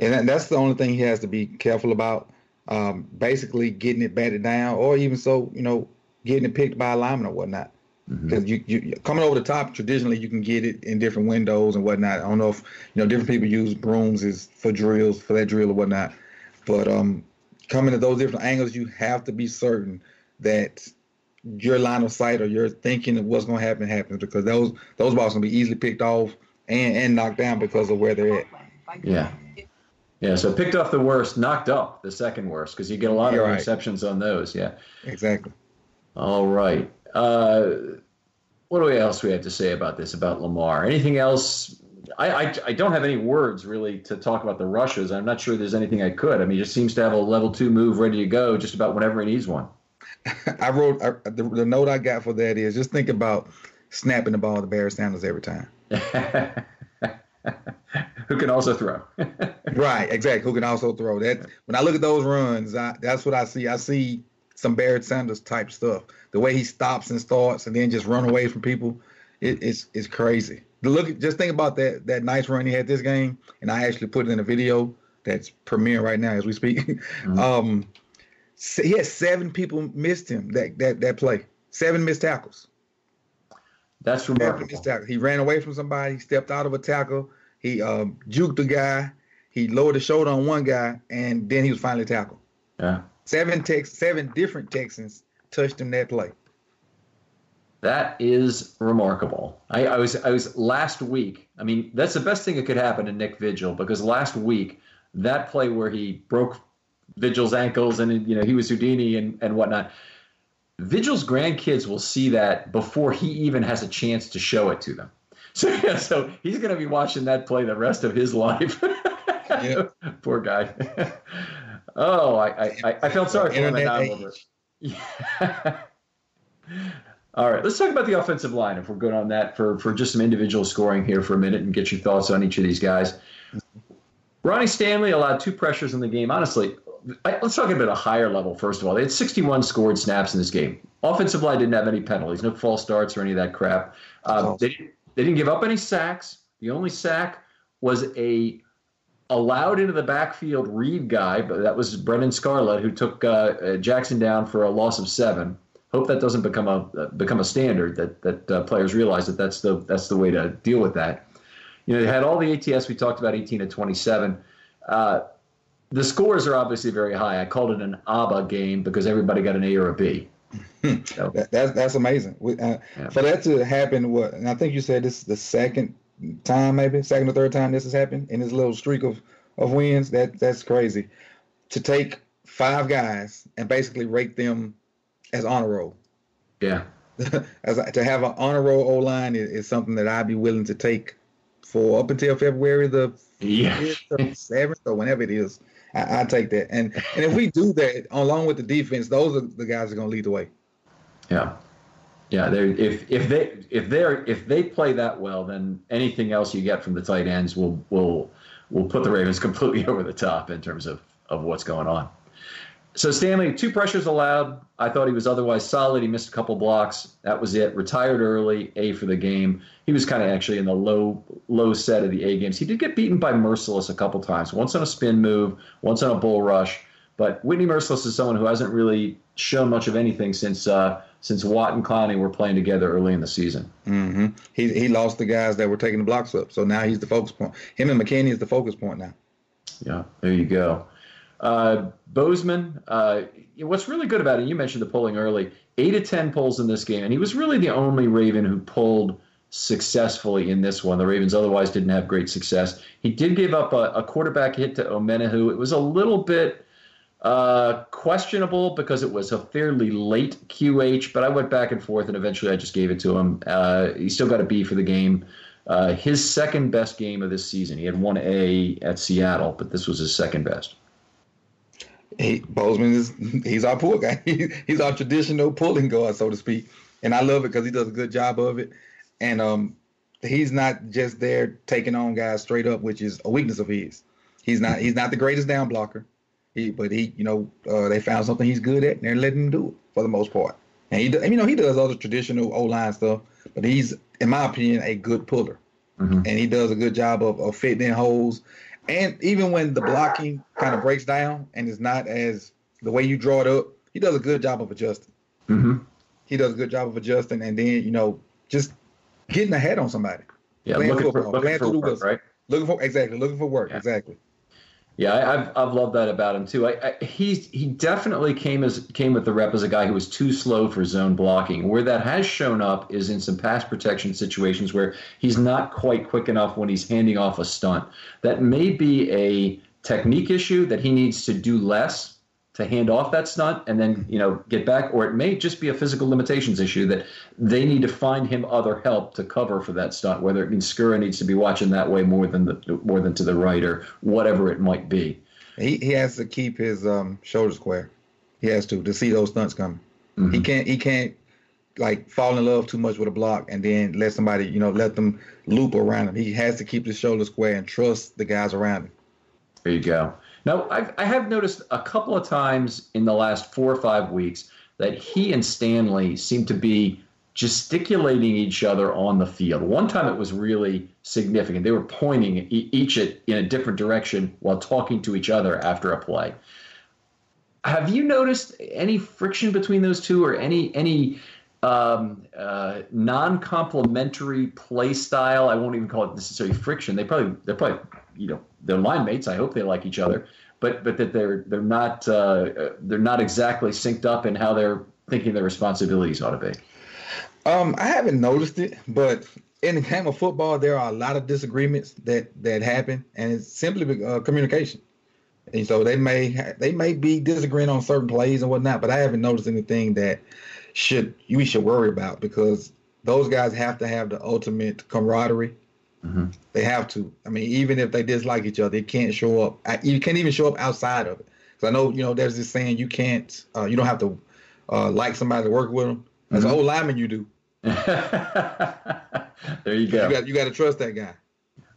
And that's the only thing he has to be careful about. Um, basically, getting it batted down, or even so, you know, getting it picked by a lineman or whatnot. Because mm-hmm. you, you coming over the top, traditionally you can get it in different windows and whatnot. I don't know if you know different people use brooms as for drills for that drill or whatnot, but um, coming to those different angles, you have to be certain that your line of sight or your thinking of what's going to happen happens because those those balls can be easily picked off and, and knocked down because of where they're at. Yeah. Yeah, so picked off the worst, knocked up the second worst because you get a lot of interceptions on those. Yeah, exactly. All right. Uh, what do we else we have to say about this about Lamar? Anything else? I, I, I don't have any words really to talk about the rushes. I'm not sure there's anything I could. I mean, he just seems to have a level two move ready to go just about whenever he needs one. I wrote I, the, the, note I got for that is just think about snapping the ball to Barry Sanders every time. Who can also throw. right, exactly. Who can also throw. That when I look at those runs, I, that's what I see. I see some Barry Sanders type stuff. The way he stops and starts and then just run away from people, it, it's it's crazy. The look, just think about that that nice run he had this game, and I actually put it in a video that's premiering right now as we speak. Mm-hmm. um, he had seven people missed him that that that play. Seven missed tackles. That's remarkable. He ran away from somebody. He stepped out of a tackle. He um, juked the guy. He lowered the shoulder on one guy, and then he was finally tackled. Yeah. Seven Tex, seven different Texans touched him that play. That is remarkable. I, I, was I was last week. I mean, that's the best thing that could happen to Nick Vigil because last week that play where he broke Vigil's ankles, and you know he was Houdini and and whatnot. Vigil's grandkids will see that before he even has a chance to show it to them. So, yeah, so he's going to be watching that play the rest of his life. Poor guy. oh, I, I, I felt sorry for him. Yeah. All right, let's talk about the offensive line if we're good on that for, for just some individual scoring here for a minute and get your thoughts on each of these guys. Mm-hmm. Ronnie Stanley allowed two pressures in the game. Honestly, I, let's talk about a higher level, first of all. They had 61 scored snaps in this game. Offensive line didn't have any penalties, no false starts or any of that crap. Um, they, they didn't give up any sacks. The only sack was a allowed into the backfield read guy, but that was Brennan Scarlett, who took uh, uh, Jackson down for a loss of seven. Hope that doesn't become a uh, become a standard that that uh, players realize that that's the that's the way to deal with that. You know, they had all the ATS we talked about, 18 to 27. The scores are obviously very high. I called it an ABBA game because everybody got an A or a B. So, that, that's that's amazing. We, uh, yeah. For that to happen, what? And I think you said this is the second time, maybe second or third time this has happened in this little streak of of wins. That that's crazy. To take five guys and basically rate them as honor roll. Yeah. as to have an honor roll O line is, is, something that I'd be willing to take for up until February the yeah. seventh or whenever it is. I, I take that. And and if we do that along with the defense, those are the guys that are going to lead the way. Yeah. Yeah, they if if they if they're if they play that well, then anything else you get from the tight ends will will will put the Ravens completely over the top in terms of of what's going on. So Stanley, two pressures allowed. I thought he was otherwise solid. He missed a couple blocks. That was it. Retired early. A for the game. He was kind of actually in the low low set of the A games. He did get beaten by Mercilus a couple times. Once on a spin move. Once on a bull rush. But Whitney Mercilus is someone who hasn't really shown much of anything since uh, since Watt and Clowney were playing together early in the season. Mm-hmm. He he lost the guys that were taking the blocks up, so now he's the focus point. Him and McKinney is the focus point now. Yeah, there you go. Uh, Bozeman, uh, what's really good about it, you mentioned the polling early, eight to 10 polls in this game, and he was really the only Raven who pulled successfully in this one. The Ravens otherwise didn't have great success. He did give up a, a quarterback hit to Omenihu. It was a little bit uh, questionable because it was a fairly late QH, but I went back and forth, and eventually I just gave it to him. Uh, he still got a B for the game. Uh, his second best game of this season. He had one A at Seattle, but this was his second best he, Bozeman is he's our pull guy. He, he's our traditional pulling guard, so to speak. And I love it because he does a good job of it. And um, he's not just there taking on guys straight up, which is a weakness of his. He's not he's not the greatest down blocker. He, but he, you know, uh, they found something he's good at, and they're letting him do it for the most part. And he, you know, he does other traditional O line stuff, but he's, in my opinion, a good puller, mm-hmm. and he does a good job of, of fitting in holes and even when the blocking kind of breaks down and is not as the way you draw it up, he does a good job of adjusting. Mm-hmm. He does a good job of adjusting, and then you know just getting ahead on somebody. Yeah, looking football, for, looking for work, right? Looking for exactly, looking for work, yeah. exactly. Yeah, I, have I've loved that about him too. I, I, he's he definitely came as came with the rep as a guy who was too slow for zone blocking. Where that has shown up is in some pass protection situations where he's not quite quick enough when he's handing off a stunt. That may be a technique issue that he needs to do less to hand off that stunt and then you know get back or it may just be a physical limitations issue that they need to find him other help to cover for that stunt whether it means Skura needs to be watching that way more than the more than to the right or whatever it might be. He, he has to keep his um, shoulder square. He has to to see those stunts coming. Mm-hmm. he can't he can't like fall in love too much with a block and then let somebody you know let them loop around him. He has to keep his shoulder square and trust the guys around him. There you go now, I've, I have noticed a couple of times in the last four or five weeks that he and Stanley seem to be gesticulating each other on the field. One time it was really significant. They were pointing each in a different direction while talking to each other after a play. Have you noticed any friction between those two, or any any um, uh, non-complementary play style? I won't even call it necessarily friction. They probably they're probably you know they're line mates. I hope they like each other, but but that they're they're not uh, they're not exactly synced up in how they're thinking their responsibilities ought to be. Um, I haven't noticed it, but in the game of football, there are a lot of disagreements that that happen, and it's simply uh, communication. And so they may they may be disagreeing on certain plays and whatnot, but I haven't noticed anything that should we should worry about because those guys have to have the ultimate camaraderie. Mm-hmm. They have to. I mean, even if they dislike each other, they can't show up. You can't even show up outside of it. Because I know, you know, there's this saying you can't, uh, you don't have to uh, like somebody to work with them. As mm-hmm. an old lineman, you do. there you go. You got you got to trust that guy.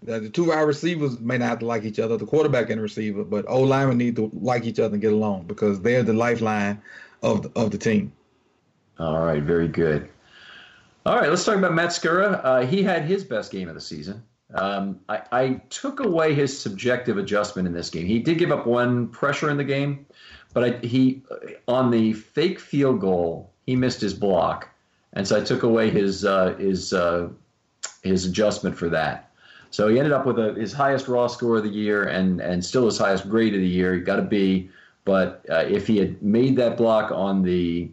The, the two wide receivers may not have to like each other, the quarterback and the receiver, but old linemen need to like each other and get along because they're the lifeline of the, of the team. All right, very good. All right, let's talk about Matt Skura. Uh, he had his best game of the season. Um, I, I, took away his subjective adjustment in this game. He did give up one pressure in the game, but I, he on the fake field goal he missed his block, and so I took away his uh, his uh, his adjustment for that. So he ended up with a, his highest raw score of the year and and still his highest grade of the year. He got a B, but uh, if he had made that block on the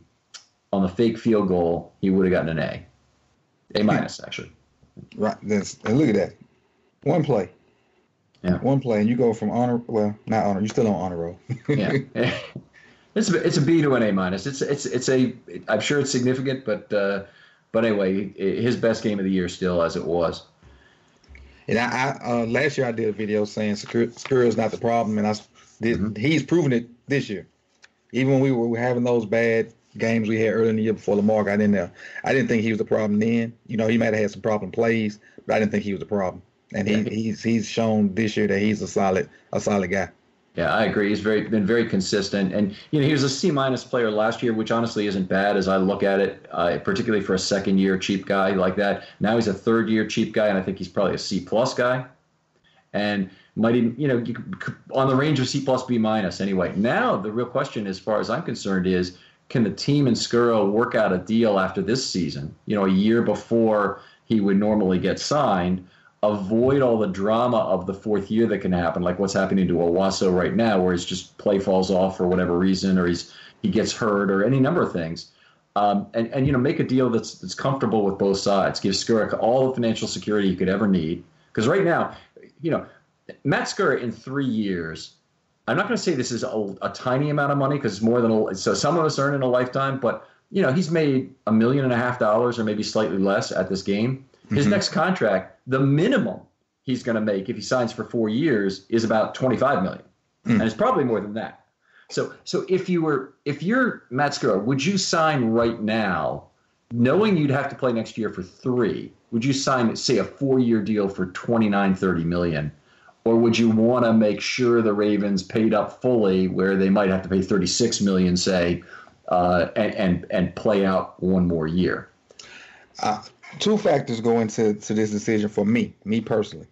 on the fake field goal, he would have gotten an A, A minus actually. Right. This and look at that, one play. Yeah. One play, and you go from honor. Well, not honor. You still on honor roll. yeah. It's a, it's a B to an A minus. It's it's it's a. I'm sure it's significant, but uh, but anyway, his best game of the year still as it was. And I, I uh, last year I did a video saying Skura is not the problem, and I did. Mm-hmm. He's proven it this year. Even when we were having those bad games we had earlier in the year before Lamar got in there, I didn't think he was the problem then. You know, he might have had some problem plays, but I didn't think he was the problem. And he, he's he's shown this year that he's a solid a solid guy. Yeah, I agree. He's very been very consistent, and you know he was a C minus player last year, which honestly isn't bad as I look at it, uh, particularly for a second year cheap guy like that. Now he's a third year cheap guy, and I think he's probably a C plus guy, and might even you know on the range of C plus B minus anyway. Now the real question, as far as I'm concerned, is can the team and Skura work out a deal after this season? You know, a year before he would normally get signed avoid all the drama of the fourth year that can happen, like what's happening to Owasso right now, where his just play falls off for whatever reason, or he's he gets hurt, or any number of things. Um, and and you know make a deal that's that's comfortable with both sides. Give Skura all the financial security he could ever need. Because right now, you know, Matt Skura in three years. I'm not going to say this is a, a tiny amount of money because it's more than a, so some of us earn in a lifetime, but you know he's made a million and a half dollars or maybe slightly less at this game. His mm-hmm. next contract, the minimum he's going to make if he signs for four years is about 25 million, mm. and it's probably more than that. So, so if you were, if you're Matt Skura, would you sign right now, knowing you'd have to play next year for three? Would you sign, say, a four-year deal for 29, 30 million? Or would you want to make sure the Ravens paid up fully, where they might have to pay 36 million, say, uh, and, and and play out one more year? Uh, two factors go into to this decision for me, me personally.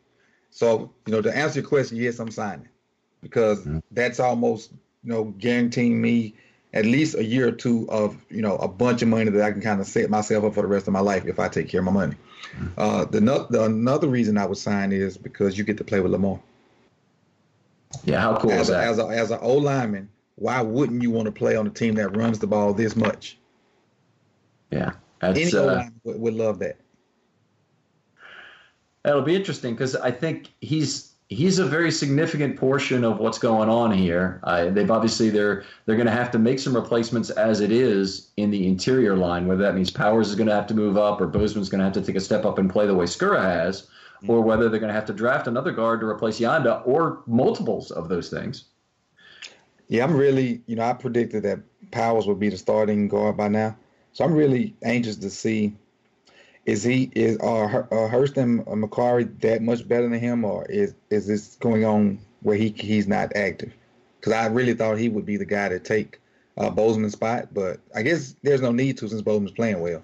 So, you know, to answer your question, yes, I'm signing because mm-hmm. that's almost, you know, guaranteeing me at least a year or two of, you know, a bunch of money that I can kind of set myself up for the rest of my life if I take care of my money. Mm-hmm. Uh, the, the another reason I would sign is because you get to play with Lamar. Yeah, how cool as is that? A, as a, as an old lineman, why wouldn't you want to play on a team that runs the ball this much? Yeah. That's, Any uh, would, would love that. It'll be interesting because I think he's he's a very significant portion of what's going on here. Uh, they've obviously they're they're going to have to make some replacements as it is in the interior line. Whether that means Powers is going to have to move up, or Bozeman's going to have to take a step up and play the way Skura has, mm-hmm. or whether they're going to have to draft another guard to replace Yanda, or multiples of those things. Yeah, I'm really, you know, I predicted that Powers would be the starting guard by now. So I'm really anxious to see is he is uh, uh Hurst and Mekari that much better than him, or is is this going on where he he's not active? Because I really thought he would be the guy to take uh, Bozeman's spot, but I guess there's no need to since Bozeman's playing well.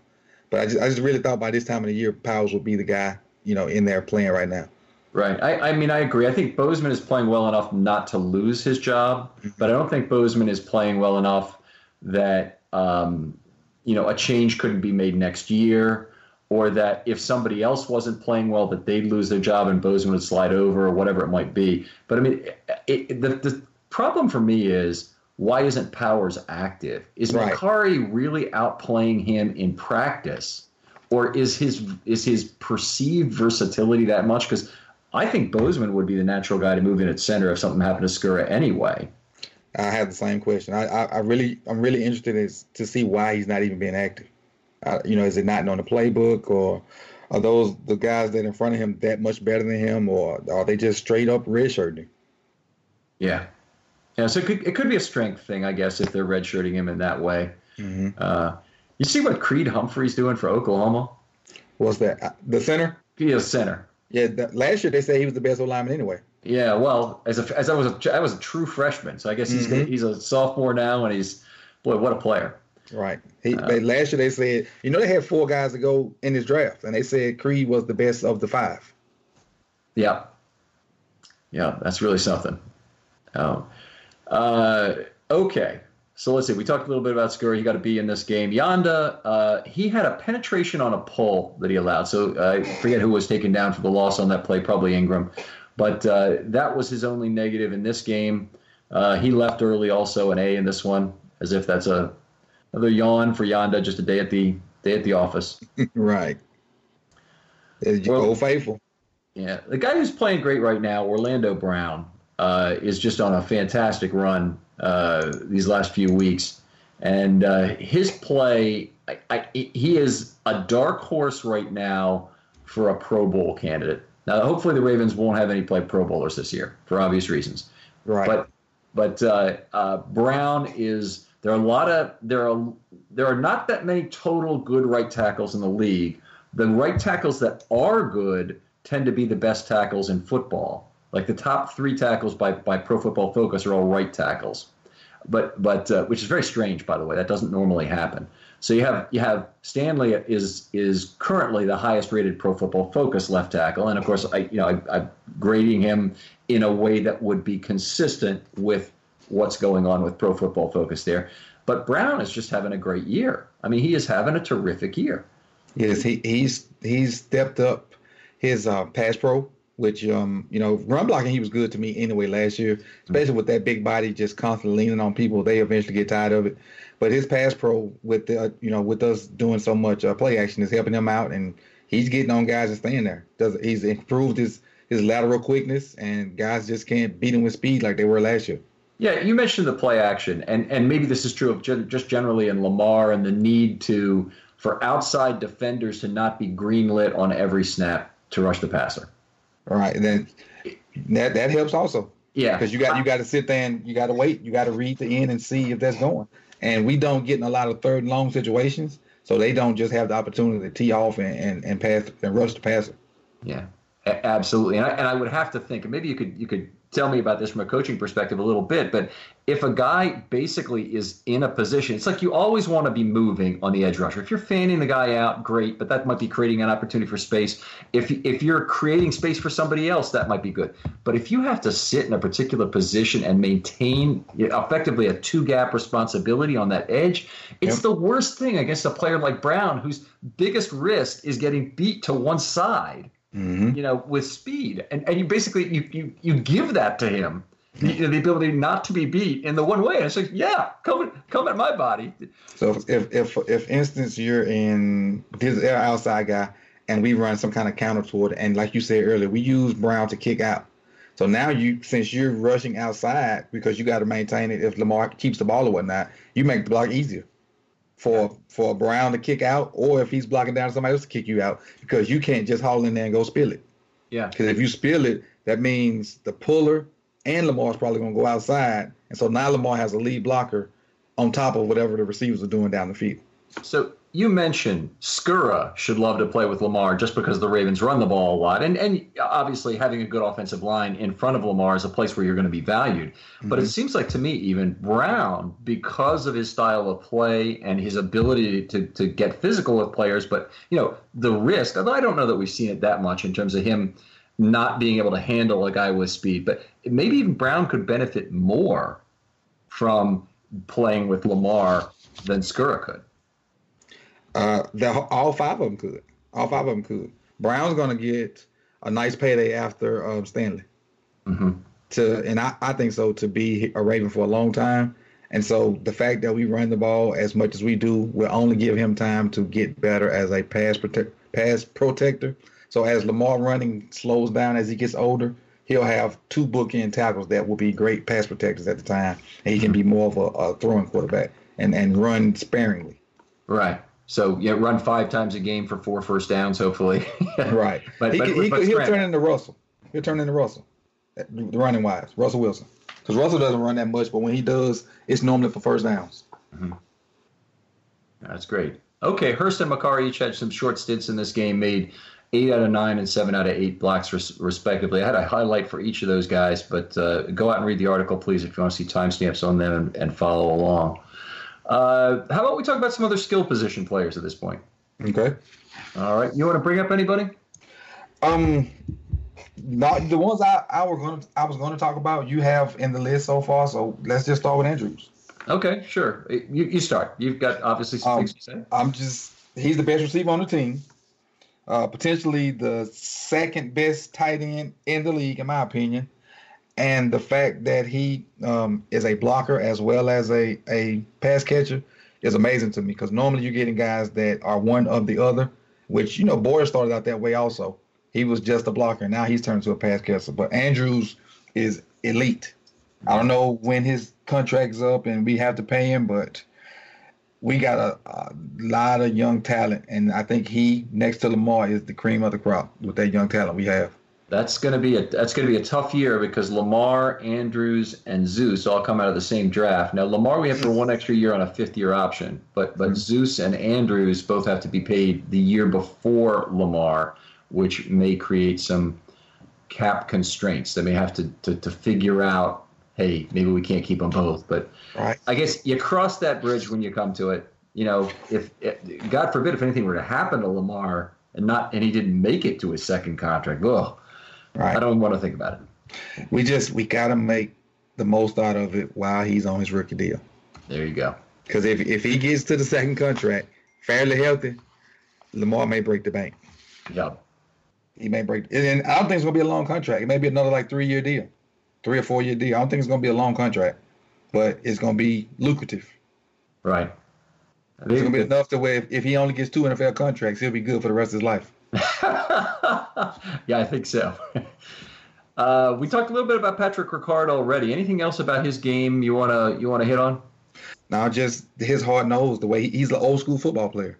But I just I just really thought by this time of the year Powers would be the guy you know in there playing right now. Right. I, I mean, I agree. I think Bozeman is playing well enough not to lose his job, mm-hmm. but I don't think Bozeman is playing well enough that um, you know, a change couldn't be made next year, or that if somebody else wasn't playing well, that they'd lose their job and Bozeman would slide over, or whatever it might be. But I mean, it, it, the, the problem for me is why isn't Powers active? Is right. Mekari really outplaying him in practice, or is his is his perceived versatility that much? Because I think Bozeman would be the natural guy to move in at center if something happened to Skura anyway. I have the same question. I, I, I really, I'm really interested in, to see why he's not even being active. Uh, you know, is it not on the playbook, or are those the guys that in front of him that much better than him, or are they just straight up redshirting? Yeah, yeah. So it could, it could be a strength thing, I guess, if they're redshirting him in that way. Mm-hmm. Uh, you see what Creed Humphrey's doing for Oklahoma? What's that? Uh, the center? He is center. Yeah, the, last year they said he was the best lineman anyway. Yeah, well, as a, as I was a, I was a true freshman, so I guess he's mm-hmm. he's a sophomore now, and he's boy, what a player. Right. He, uh, they, last year they said, you know, they had four guys to go in this draft, and they said Creed was the best of the five. Yeah. Yeah, that's really something. Um, uh, okay. So let's see. We talked a little bit about Skura. He got to be in this game. Yanda, uh, he had a penetration on a pull that he allowed. So I forget who was taken down for the loss on that play, probably Ingram. But uh, that was his only negative in this game. Uh, he left early, also an A in this one, as if that's a another yawn for Yanda, just a day at the day at the office. right. Well, faithful. Yeah, the guy who's playing great right now, Orlando Brown, uh, is just on a fantastic run uh, these last few weeks, and uh, his play, I, I, he is a dark horse right now for a Pro Bowl candidate. Now, hopefully, the Ravens won't have any play Pro Bowlers this year for obvious reasons. Right. But but uh, uh, Brown is there are a lot of there are there are not that many total good right tackles in the league. The right tackles that are good tend to be the best tackles in football. Like the top three tackles by by Pro Football Focus are all right tackles, but but uh, which is very strange, by the way. That doesn't normally happen. So you have you have Stanley is is currently the highest rated Pro Football Focus left tackle, and of course I you know I, I'm grading him in a way that would be consistent with what's going on with Pro Football Focus there. But Brown is just having a great year. I mean, he is having a terrific year. Yes, he, he's he's stepped up his uh, pass pro, which um you know run blocking he was good to me anyway last year, especially mm-hmm. with that big body just constantly leaning on people. They eventually get tired of it. But his pass pro with the, you know with us doing so much uh, play action is helping him out, and he's getting on guys and staying there. Does he's improved his his lateral quickness, and guys just can't beat him with speed like they were last year. Yeah, you mentioned the play action, and and maybe this is true of just generally in Lamar and the need to for outside defenders to not be greenlit on every snap to rush the passer. All right, and then that that helps also. Yeah, because you got you got to sit there and you got to wait. You got to read the end and see if that's going and we don't get in a lot of third and long situations, so they don't just have the opportunity to tee off and, and, and pass and rush the passer. Yeah, absolutely. And I, and I would have to think, and maybe you could you could tell me about this from a coaching perspective a little bit. But if a guy basically is in a position, it's like you always want to be moving on the edge rusher. If you're fanning the guy out, great, but that might be creating an opportunity for space. If if you're creating space for somebody else, that might be good. But if you have to sit in a particular position and maintain effectively a two gap responsibility on that edge, it's yep. the worst thing against a player like Brown, whose biggest risk is getting beat to one side mm-hmm. you know, with speed. And, and you basically you, you, you give that to him. The, the ability not to be beat in the one way. And it's like, yeah, come come at my body. So if if if instance you're in this outside guy and we run some kind of counter toward and like you said earlier, we use Brown to kick out. So now you since you're rushing outside because you got to maintain it if Lamar keeps the ball or whatnot, you make the block easier for for Brown to kick out, or if he's blocking down somebody else to kick you out, because you can't just haul in there and go spill it. Yeah. Because if you spill it, that means the puller and Lamar's probably going to go outside, and so now Lamar has a lead blocker on top of whatever the receivers are doing down the field. So you mentioned Skura should love to play with Lamar just because the Ravens run the ball a lot. And and obviously having a good offensive line in front of Lamar is a place where you're going to be valued. Mm-hmm. But it mm-hmm. seems like to me, even Brown, because of his style of play and his ability to, to get physical with players, but you know, the risk, although I don't know that we've seen it that much in terms of him not being able to handle a guy with speed, but maybe even Brown could benefit more from playing with Lamar than Skura could. Uh, the, all five of them could. All five of them could. Brown's going to get a nice payday after um, Stanley. Mm-hmm. To and I, I think so to be a Raven for a long time. And so the fact that we run the ball as much as we do will only give him time to get better as a pass protect pass protector. So as Lamar running slows down as he gets older, he'll have two bookend tackles that will be great pass protectors at the time, and he can be more of a, a throwing quarterback and, and run sparingly. Right. So yeah, run five times a game for four first downs, hopefully. right. But, he, but, he, but will turn into Russell. He'll turn into Russell, the running wise, Russell Wilson. Because Russell doesn't run that much, but when he does, it's normally for first downs. That's great. Okay, Hurst and Mekari each had some short stints in this game, made eight out of nine and seven out of eight blocks, res- respectively. I had a highlight for each of those guys, but uh, go out and read the article, please, if you want to see timestamps on them and, and follow along. Uh, how about we talk about some other skill position players at this point? Okay. All right, you want to bring up anybody? Um, not the ones I, I were going to I was going to talk about. You have in the list so far, so let's just start with Andrews. Okay, sure. You, you start. You've got obviously some Um, things to say. I'm just he's the best receiver on the team. Uh, potentially the second best tight end in the league, in my opinion. And the fact that he um, is a blocker as well as a, a pass catcher is amazing to me because normally you're getting guys that are one of the other, which, you know, Boyle started out that way also. He was just a blocker. Now he's turned to a pass catcher. But Andrews is elite. I don't know when his contract's up and we have to pay him, but we got a, a lot of young talent, and I think he, next to Lamar, is the cream of the crop with that young talent we have. That's going to be a that's going to be a tough year because Lamar, Andrews, and Zeus all come out of the same draft. Now Lamar we have for one extra year on a fifth year option, but but mm-hmm. Zeus and Andrews both have to be paid the year before Lamar, which may create some cap constraints. They may have to to, to figure out, hey, maybe we can't keep them both. But Right. I guess you cross that bridge when you come to it. You know, if, if God forbid if anything were to happen to Lamar and not and he didn't make it to his second contract, ugh. I don't want to think about it. We just we gotta make the most out of it while he's on his rookie deal. There you go. Because if if he gets to the second contract fairly healthy, Lamar may break the bank. Yep. He may break, and I don't think it's gonna be a long contract. It may be another like three year deal, three or four year deal. I don't think it's gonna be a long contract, but it's gonna be lucrative. Right. It's gonna be enough to where if, if he only gets two NFL contracts, he'll be good for the rest of his life. yeah, I think so. Uh, we talked a little bit about Patrick Ricard already. Anything else about his game you wanna you wanna hit on? Now, just his hard nose, the way he, he's an old school football player.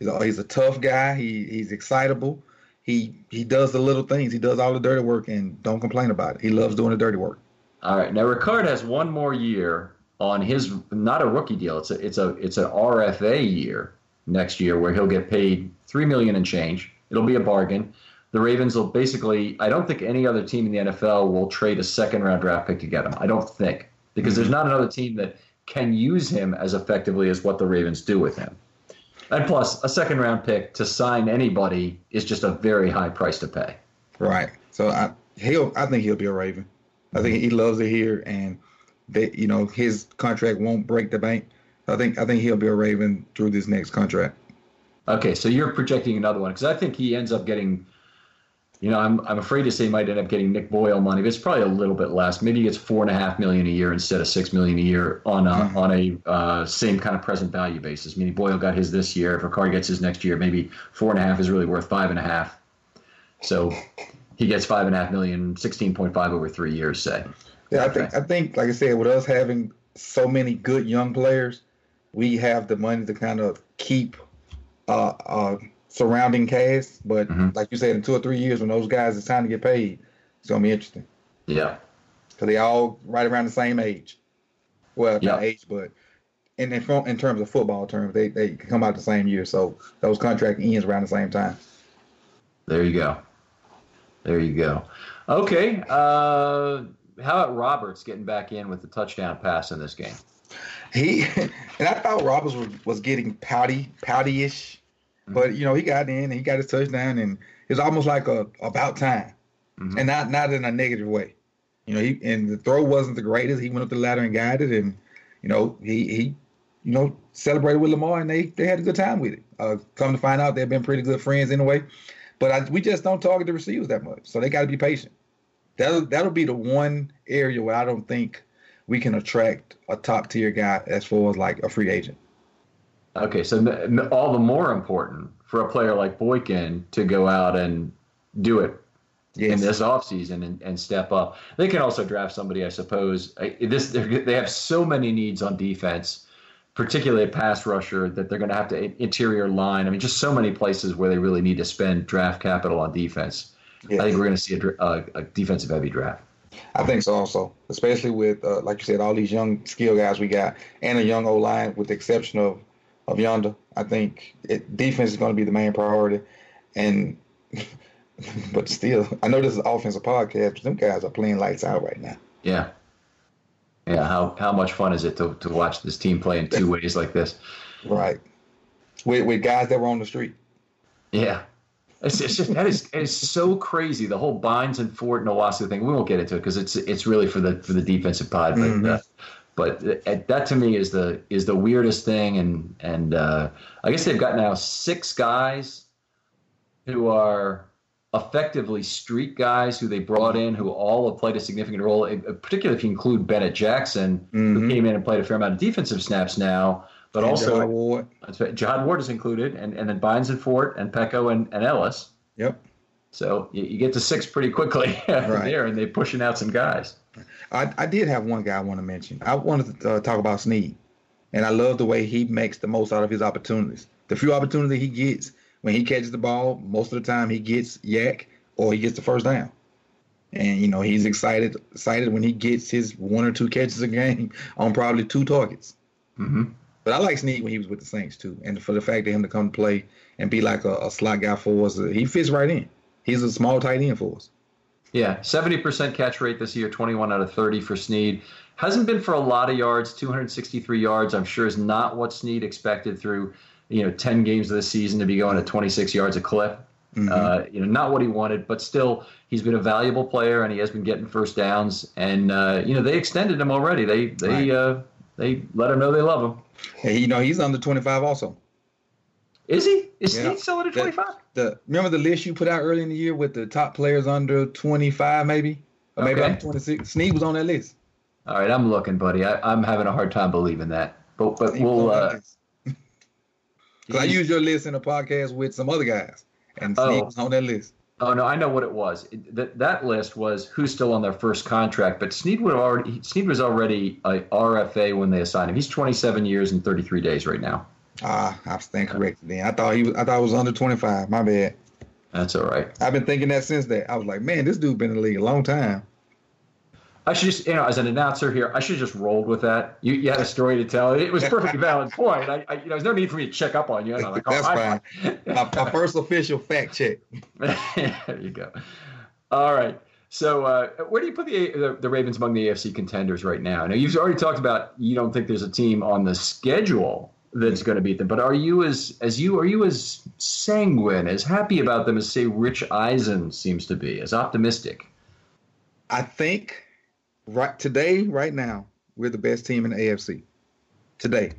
He's a, he's a tough guy. He he's excitable. He he does the little things. He does all the dirty work and don't complain about it. He loves doing the dirty work. All right. Now Ricard has one more year on his not a rookie deal. It's a it's a it's an RFA year next year where he'll get paid three million and change. It'll be a bargain. The Ravens will basically I don't think any other team in the NFL will trade a second round draft pick to get him. I don't think. Because there's not another team that can use him as effectively as what the Ravens do with him. And plus, a second round pick to sign anybody is just a very high price to pay. Right. So I he'll I think he'll be a Raven. I think he loves it here, and they you know his contract won't break the bank. I think I think he'll be a Raven through this next contract. Okay, so you're projecting another one because I think he ends up getting, you know, I'm I'm afraid to say he might end up getting Nick Boyle money, but it's probably a little bit less. Maybe he gets four and a half million a year instead of six million a year on a Mhm. on a uh, same kind of present value basis. Meaning Boyle got his this year. If Ricard gets his next year, maybe four and a half is really worth five and a half. So he gets five and a half million, 16.5 over three years, say. Yeah, I think I think like I said, with us having so many good young players, we have the money to kind of keep uh, uh, surrounding cast. But Mhm. like you said, in two or three years, when those guys it's time to get paid, it's gonna be interesting Yeah. because they all right around the same age. Well, Yeah. not age, but in in, front- in terms of football terms, they they come out the same year, so those contract ends around the same time. There you go. There you go. Okay. Uh, how about Roberts getting back in with the touchdown pass in this game? He and I thought Roberts was, was getting pouty, pouty-ish, but you know he got in and he got his touchdown, and it's almost like a about time, Mhm. and not not in a negative way. You know, he and the throw wasn't the greatest. He went up the ladder and got it, and you know he he you know celebrated with Lamar, and they they had a good time with it. Uh, come to find out, they've been pretty good friends anyway. But I, we just don't target the receivers that much, so they got to be patient. That'll that'll be the one area where I don't think we can attract a top tier guy as far as like a free agent. Okay, so all the more important for a player like Boykin to go out and do it yes. in this offseason and, and step up. They can also draft somebody, I suppose. This they have so many needs on defense, particularly a pass rusher, that they're going to have to interior line. I mean, just so many places where they really need to spend draft capital on defense. Yes. I think we're going to see a, a, a defensive heavy draft. I think so also, especially with uh, like you said, all these young skill guys we got, and a young O line, with the exception of of Yanda. I think it, defense is going to be the main priority, and but still, I know this is an offensive podcast, but them guys are playing lights out right now. Yeah, yeah. How how much fun is it to to watch this team play in two ways like this? Right, with with guys that were on the street. Yeah, it's, it's just that is is so crazy. The whole Bynes and Fort and Onwuasor thing. We won't get into it because it's it's really for the for the defensive pod. But mm-hmm. uh, but that to me is the is the weirdest thing. And and uh, I guess they've got now six guys who are effectively street guys who they brought in who all have played a significant role. Particularly if you include Bennett Jackson, mm-hmm. who came in and played a fair amount of defensive snaps now but and also John Ward. Jihad Ward is included, and, and then Bynes and Fort and Peko and, and Ellis. Yep. So you, you get to six pretty quickly right. there, and they're pushing out some guys. I, I did have one guy I want to mention. I wanted to uh, talk about Snead, and I love the way he makes the most out of his opportunities. The few opportunities he gets when he catches the ball, most of the time he gets YAC or he gets the first down. And you know he's excited excited when he gets his one or two catches a game on probably two targets. Mm-hmm. But I like Snead when he was with the Saints too, and for the fact that him to come play and be like a, a slot guy for us, he fits right in. He's a small tight end for us. Yeah, 70% catch rate this year, 21 out of 30 for Snead. Hasn't been for a lot of yards, 263 yards. I'm sure is not what Snead expected through, you know, 10 games of the season to be going at 26 yards a clip. Mm-hmm. Uh, you know, not what he wanted, but still, he's been a valuable player and he has been getting first downs. And uh, you know, they extended him already. They they right. uh, they let him know they love him. Hey, you know, he's under 25 also. Is he? Is yeah. he still under 25? The, remember the list you put out early in the year with the top players under 25, maybe, or maybe okay. under 26. Snead was on that list. All right, I'm looking, buddy. I, am having a hard time believing that, but but we'll. Uh, Because I used your list in a podcast with some other guys, and Snead oh. was on that list. Oh no, I know what it was. It, that that list was who's still on their first contract, but Snead would already Snead was already a RFA when they assigned him. He's 27 years and 33 days right now. Ah, I stand corrected then. I thought he was. I thought it was under 25. My bad. That's all right. I've been thinking that since then. I was like, man, this dude been in the league a long time. I should just, you know, as an announcer here, I should have just rolled with that. You, you had a story to tell. It was a perfectly valid point. I, I, you know, there's no need for me to check up on you. Like, oh, That's fine. my, first official fact check. there you go. All right. So, uh, where do you put the, the, the Ravens among the AFC contenders right now? Now, you've already talked about you don't think there's a team on the schedule that's going to beat them, but are you as as you are you as sanguine, as happy about them as say Rich Eisen seems to be, as optimistic? I think right today, right now, we're the best team in the AFC. Today,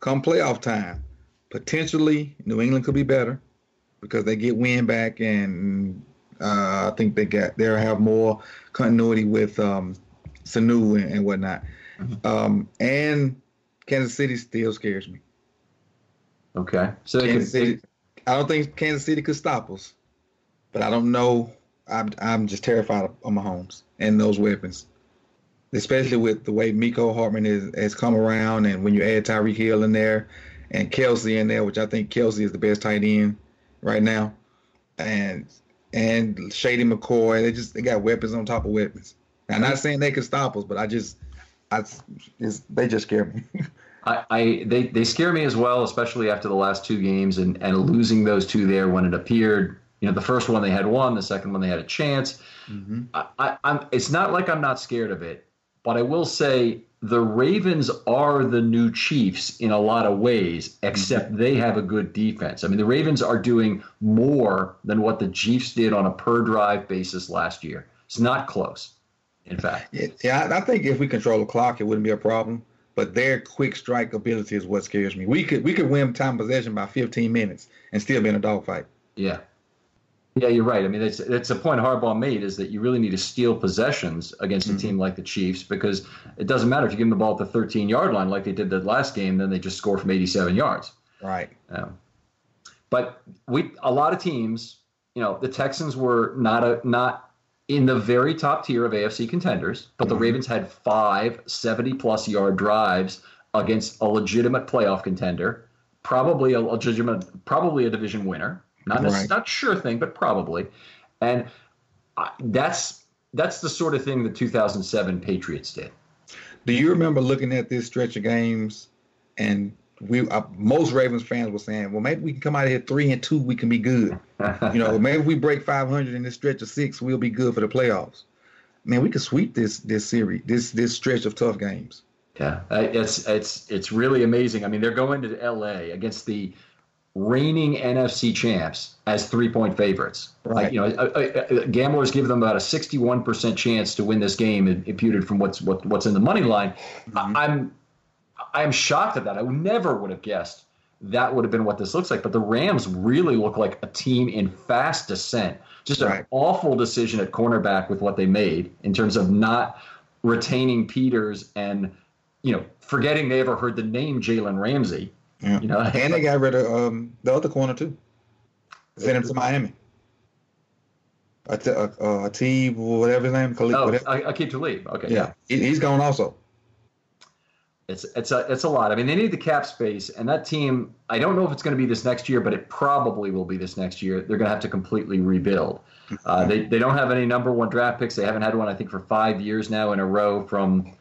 come playoff time, potentially New England could be better because they get Wynn back, and uh, I think they got they'll have more continuity with um, Sanu and, and whatnot. Mm-hmm. Um, and Kansas City still scares me. Okay, so Kansas City, I don't think Kansas City could stop us, but I don't know. I'm I'm just terrified of, of Mahomes and those weapons especially with the way Mecole Hardman is, has come around, and when you add Tyreek Hill in there and Kelce in there, which I think Kelce is the best tight end right now, and and Shady McCoy, they just they got weapons on top of weapons. Now, I'm not saying they can stop us, but I just I they just scare me. I, I, they they scare me as well, especially after the last two games and and losing those two there when it appeared. You know, the first one they had won, the second one they had a chance. Mm-hmm. I, I, I'm. It's not like I'm not scared of it. But I will say the Ravens are the new Chiefs in a lot of ways, except mm-hmm. they have a good defense. I mean, the Ravens are doing more than what the Chiefs did on a per drive basis last year. It's not close, in fact. Yeah, I think if we control the clock, it wouldn't be a problem. But their quick strike ability is what scares me. We could we could win time possession by 15 minutes and still be in a dogfight. Yeah, yeah, you're right. I mean, it's it's a point Harbaugh made is that you really need to steal possessions against a mm-hmm. team like the Chiefs because it doesn't matter if you give them the ball at the 13 yard line like they did the last game, then they just score from 87 yards. Right. Um, but we a lot of teams you know, the Texans were not a not in the very top tier of AFC contenders, but the Ravens had five 70 plus yard drives against a legitimate playoff contender, probably a legitimate, probably a division winner. Not Right. not sure thing, but probably. And I, that's that's the sort of thing the 2007 Patriots did. Do you remember looking at this stretch of games, and we uh, most Ravens fans were saying, "Well, maybe we can come out of here three and two. We can be good. You know, maybe if we break 500 in this stretch of six, we'll be good for the playoffs." Man, we could sweep this this series, this this stretch of tough games. Yeah, it's it's it's really amazing. I mean, they're going to L.A. against the reigning NFC champs as three point favorites. Right. Like, you know, uh, uh, uh, gamblers give them about a sixty one percent chance to win this game, imputed from what's what, what's in the money line. I, I'm I'm shocked at that. I never would have guessed that would have been what this looks like. But the Rams really look like a team in fast descent. Just an awful decision at cornerback with what they made in terms of not retaining Peters and you know forgetting they ever heard the name Jalen Ramsey. Yeah. You know, And they got rid of um, the other corner too. Sent him to Miami. A, t- a, a, a T, whatever his name, Khalid, oh, whatever. I, I keep to leave. Okay, yeah, he, he's gone also. It's it's a it's a lot. I mean, they need the cap space, and that team. I don't know if it's going to be this next year, but it probably will be this next year. They're going to have to completely rebuild. Uh, they they don't have any number one draft picks. They haven't had one, I think, for five years now in a row. From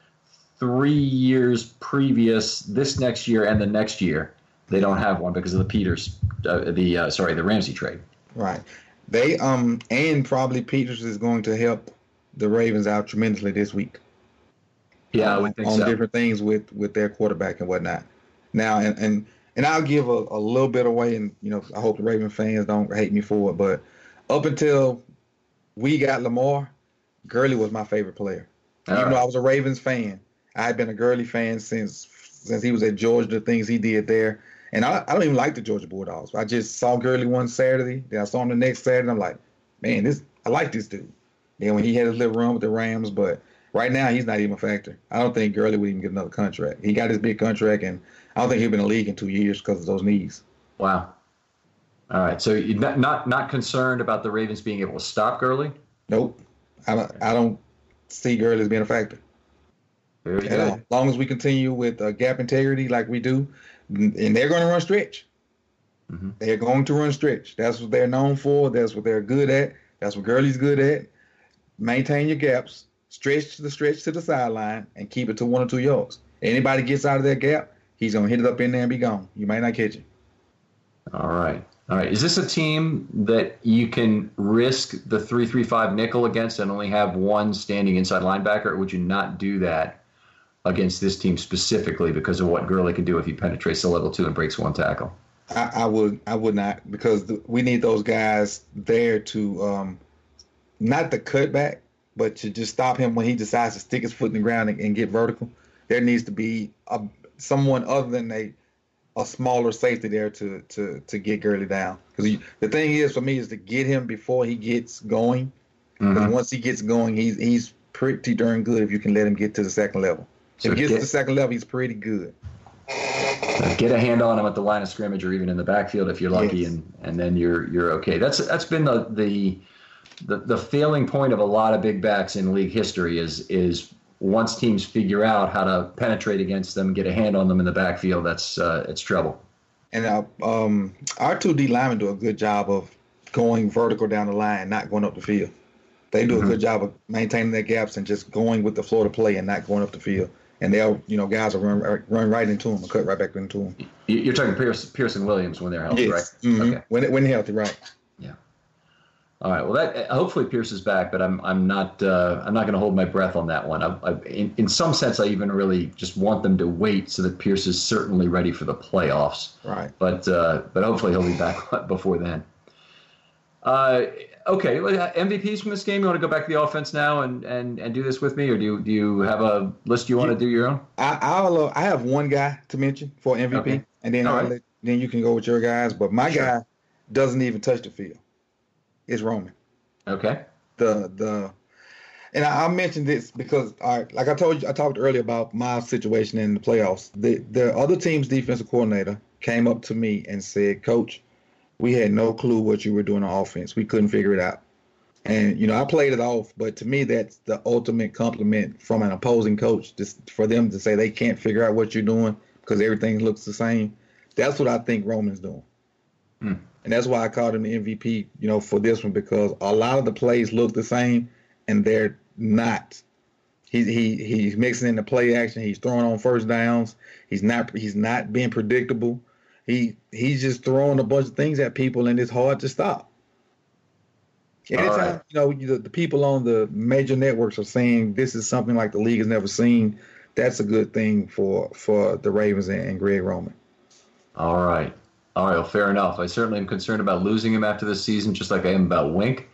three years previous, this next year and the next year, they don't have one because of the Peters, uh, the uh, sorry, the Ramsey trade. Right. They um and probably Peters is going to help the Ravens out tremendously this week. Yeah, I on, would think on so. different things with with their quarterback and whatnot. Now and and and I'll give a, a little bit away, and you know I hope the Raven fans don't hate me for it, but up until we got Lamar, Gurley was my favorite player. All Even right. though I was a Ravens fan, I had been a Gurley fan since since he was at Georgia. The things he did there, and I, I don't even like the Georgia Bulldogs. I just saw Gurley one Saturday, then I saw him the next Saturday. And I'm like, man, this I like this dude. Then when he had his little run with the Rams, but right now he's not even a factor. I don't think Gurley would even get another contract. He got his big contract, and I don't think he'll be in the league in two years because of those knees. Wow. All right, so you're not not not concerned about the Ravens being able to stop Gurley. Nope, I don't. I don't see Gurley as being a factor. Very good. As long as we continue with uh, gap integrity like we do, and they're going to run stretch. Mhm. They're going to run stretch. That's what they're known for. That's what they're good at. That's what Gurley's good at. Maintain your gaps, stretch the stretch to the sideline, and keep it to one or two yards. Anybody gets out of that gap, he's going to hit it up in there and be gone. You might not catch it. All right. All right. Is this a team that you can risk the three-three-five nickel against and only have one standing inside linebacker, or would you not do that against this team specifically because of what Gurley can do if he penetrates the level two and breaks one tackle? I, I would I would not because we need those guys there to um, not the cutback, but to just stop him when he decides to stick his foot in the ground and, and get vertical. There needs to be a, someone other than a a smaller safety there to to to get Gurley down. Because the thing is for me is to get him before he gets going. Because Mhm. once he gets going, he's he's pretty darn good if you can let him get to the second level. So if he gets get- to the second level, he's pretty good. Get a hand on him at the line of scrimmage or even in the backfield if you're lucky, Yes. and, and then you're you're okay. That's that's been the, the the the failing point of a lot of big backs in league history is is once teams figure out how to penetrate against them, get a hand on them in the backfield, that's uh, it's trouble. And uh, um, our two D linemen do a good job of going vertical down the line, not going up the field. They do a good job of maintaining their gaps and just going with the flow to play and not going up the field. And they'll, you know, guys will run run right into them and cut right back into them. You- You're talking Pierce, Pearson Williams when they're healthy, right? Mhm. Okay. When when healthy, right? Yeah. All right. Well, that hopefully Pierce is back, but I'm I'm not uh, I'm not going to hold my breath on that one. I, I, in in some sense, I even really just want them to wait so that Pierce is certainly ready for the playoffs. Right. But uh, but hopefully he'll be back before then. Uh, okay. MVPs from this game. You want to go back to the offense now and, and, and do this with me, or do you, do you have a list you want to do your own? I I'll, uh, I have one guy to mention for MVP, Okay. and then I'll right. let, then you can go with your guys. But my Sure. guy doesn't even touch the field. It's Roman. Okay. the the and I, I mentioned this because all right, like I told you, I talked earlier about my situation in the playoffs. The the other team's defensive coordinator came up to me and said, "Coach, we had no clue what you were doing on offense. We couldn't figure it out. And you know, I played it off, but to me, that's the ultimate compliment from an opposing coach. Just for them to say they can't figure out what you're doing because everything looks the same. That's what I think Roman's doing, hmm. and that's why I called him the MVP. You know, for this one because a lot of the plays look the same, and they're not. He he he's mixing in the play action. He's throwing on first downs. He's not he's not being predictable. He he's just throwing a bunch of things at people, and it's hard to stop. Anytime right. you know the, the people on the major networks are saying this is something like the league has never seen, that's a good thing for for the Ravens and, and Greg Roman. All right, all right. Well, fair enough. I certainly am concerned about losing him after this season, just like I am about Wink.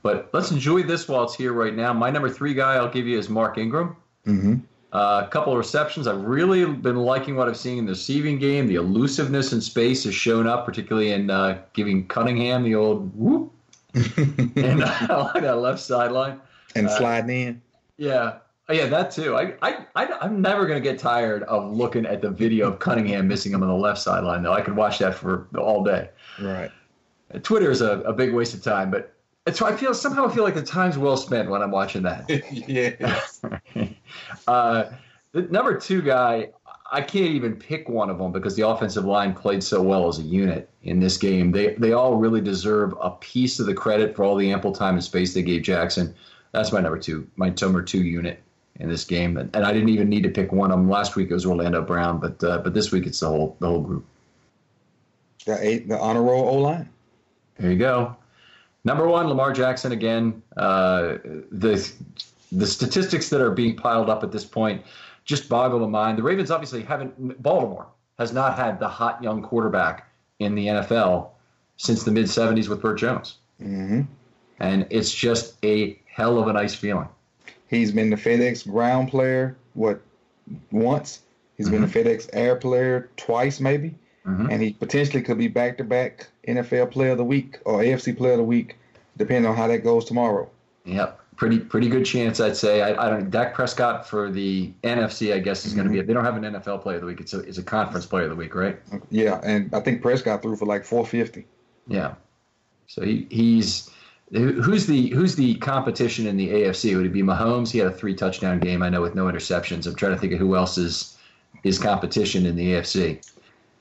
But let's enjoy this while it's here right now. My number three guy I'll give you is Mark Ingram. Mm-hmm. Uh, a couple of receptions. I've really been liking what I've seen in the receiving game. The elusiveness in space has shown up, particularly in uh, giving Cunningham the old whoop and I like that left sideline. And uh, sliding in. Yeah. Oh, yeah, that too. I, I, I, am never going to get tired of looking at the video of Cunningham missing him on the left sideline, though. I could watch that for all day. Right. Twitter is a, a big waste of time, but it's, I feel somehow I feel like the time's well spent when I'm watching that. yeah. Uh, the number two guy, I can't even pick one of them because the offensive line played so well as a unit in this game. They they all really deserve a piece of the credit for all the ample time and space they gave Jackson. That's my number two, my number two unit in this game, and, and I didn't even need to pick one of them. Last week it was Orlando Brown, but uh, but this week it's the whole the whole group. The eight, the honor roll O line. There you go. Number one, Lamar Jackson again. Uh, the the statistics that are being piled up at this point just boggle the mind. The Ravens obviously haven't. Baltimore has not had the hot young quarterback in the NFL since the mid 70s with Bert Jones. Mm-hmm. And it's just a hell of a nice feeling. He's been the FedEx ground player, what, once? He's mm-hmm. been the mm-hmm. FedEx air player twice, maybe. Mm-hmm. And he potentially could be back to back NFL player of the week or AFC player of the week, depending on how that goes tomorrow. Yep pretty pretty good chance, I'd say. I, I don't. Dak Prescott for the NFC, I guess, is going to be. Mm-hmm. They don't have an NFL player of the week. It's a it's a conference player of the week, right? Yeah, and I think Prescott threw for like 450. Yeah, so he he's who's the who's the competition in the AFC? Would it be Mahomes? He had a three touchdown game, I know, with no interceptions. I'm trying to think of who else is is competition in the AFC.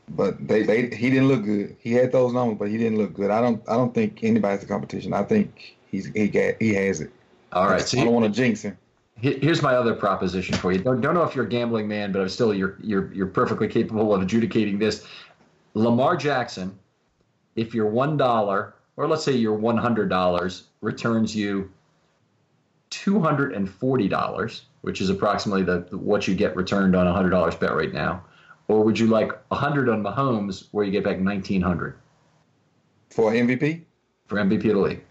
But they, they he didn't look good. He had those numbers, but he didn't look good. I don't I don't think anybody's the competition. I think he's he got he has it. All right. So I don't want to jinx him. Here's my other proposition for you. Don't, don't know if you're a gambling man, but I'm still you're you're you're perfectly capable of adjudicating this. Lamar Jackson, if you're one dollar, or let's say you're one hundred dollars, returns you two hundred and forty dollars, which is approximately the what you get returned on a hundred dollars bet right now, or would you like a hundred on Mahomes, where you get back nineteen hundred for MVP? For MVP of the league.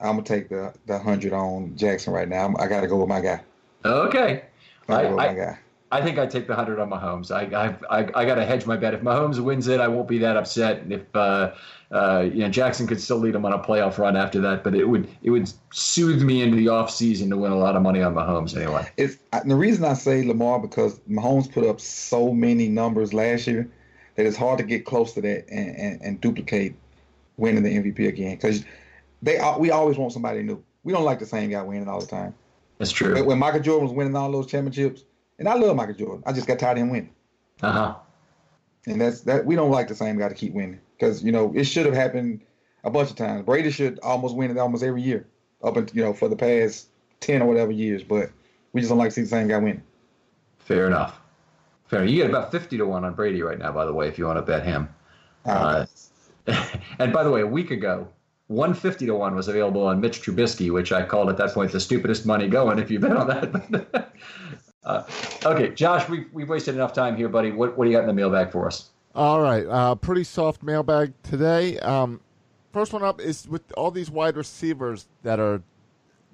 I'm gonna take the the hundred on Jackson right now. i got to go with my guy. Okay. I, I, I, think I take the hundred on Mahomes. I I I, I got to hedge my bet. If Mahomes wins it, I won't be that upset. And If uh, uh, you know Jackson could still lead him on a playoff run after that, but it would it would soothe me into the off season to win a lot of money on Mahomes anyway. It's the reason I say Lamar because Mahomes put up so many numbers last year that it's hard to get close to that and, and, and duplicate winning the MVP again because they we always want somebody new. We don't like the same guy winning all the time. That's true. When, when Michael Jordan was winning all those championships, and I love Michael Jordan, I just got tired of him winning. Uh huh. And that's that. We don't like the same guy to keep winning because you know it should have happened a bunch of times. Brady should almost win it almost every year up until you know for the past ten or whatever years, but we just don't like to see the same guy win. Fair enough. Fair. You get about fifty to one on Brady right now, by the way, if you want to bet him. Uh, uh, and by the way, a week ago, 150 to 1 was available on Mitch Trubisky, which I called at that point the stupidest money going if you bet on that. uh, okay, Josh, we've, we've wasted enough time here, buddy. What, what do you got in the mailbag for us? All right, uh, pretty soft mailbag today. Um, first one up is with all these wide receivers that are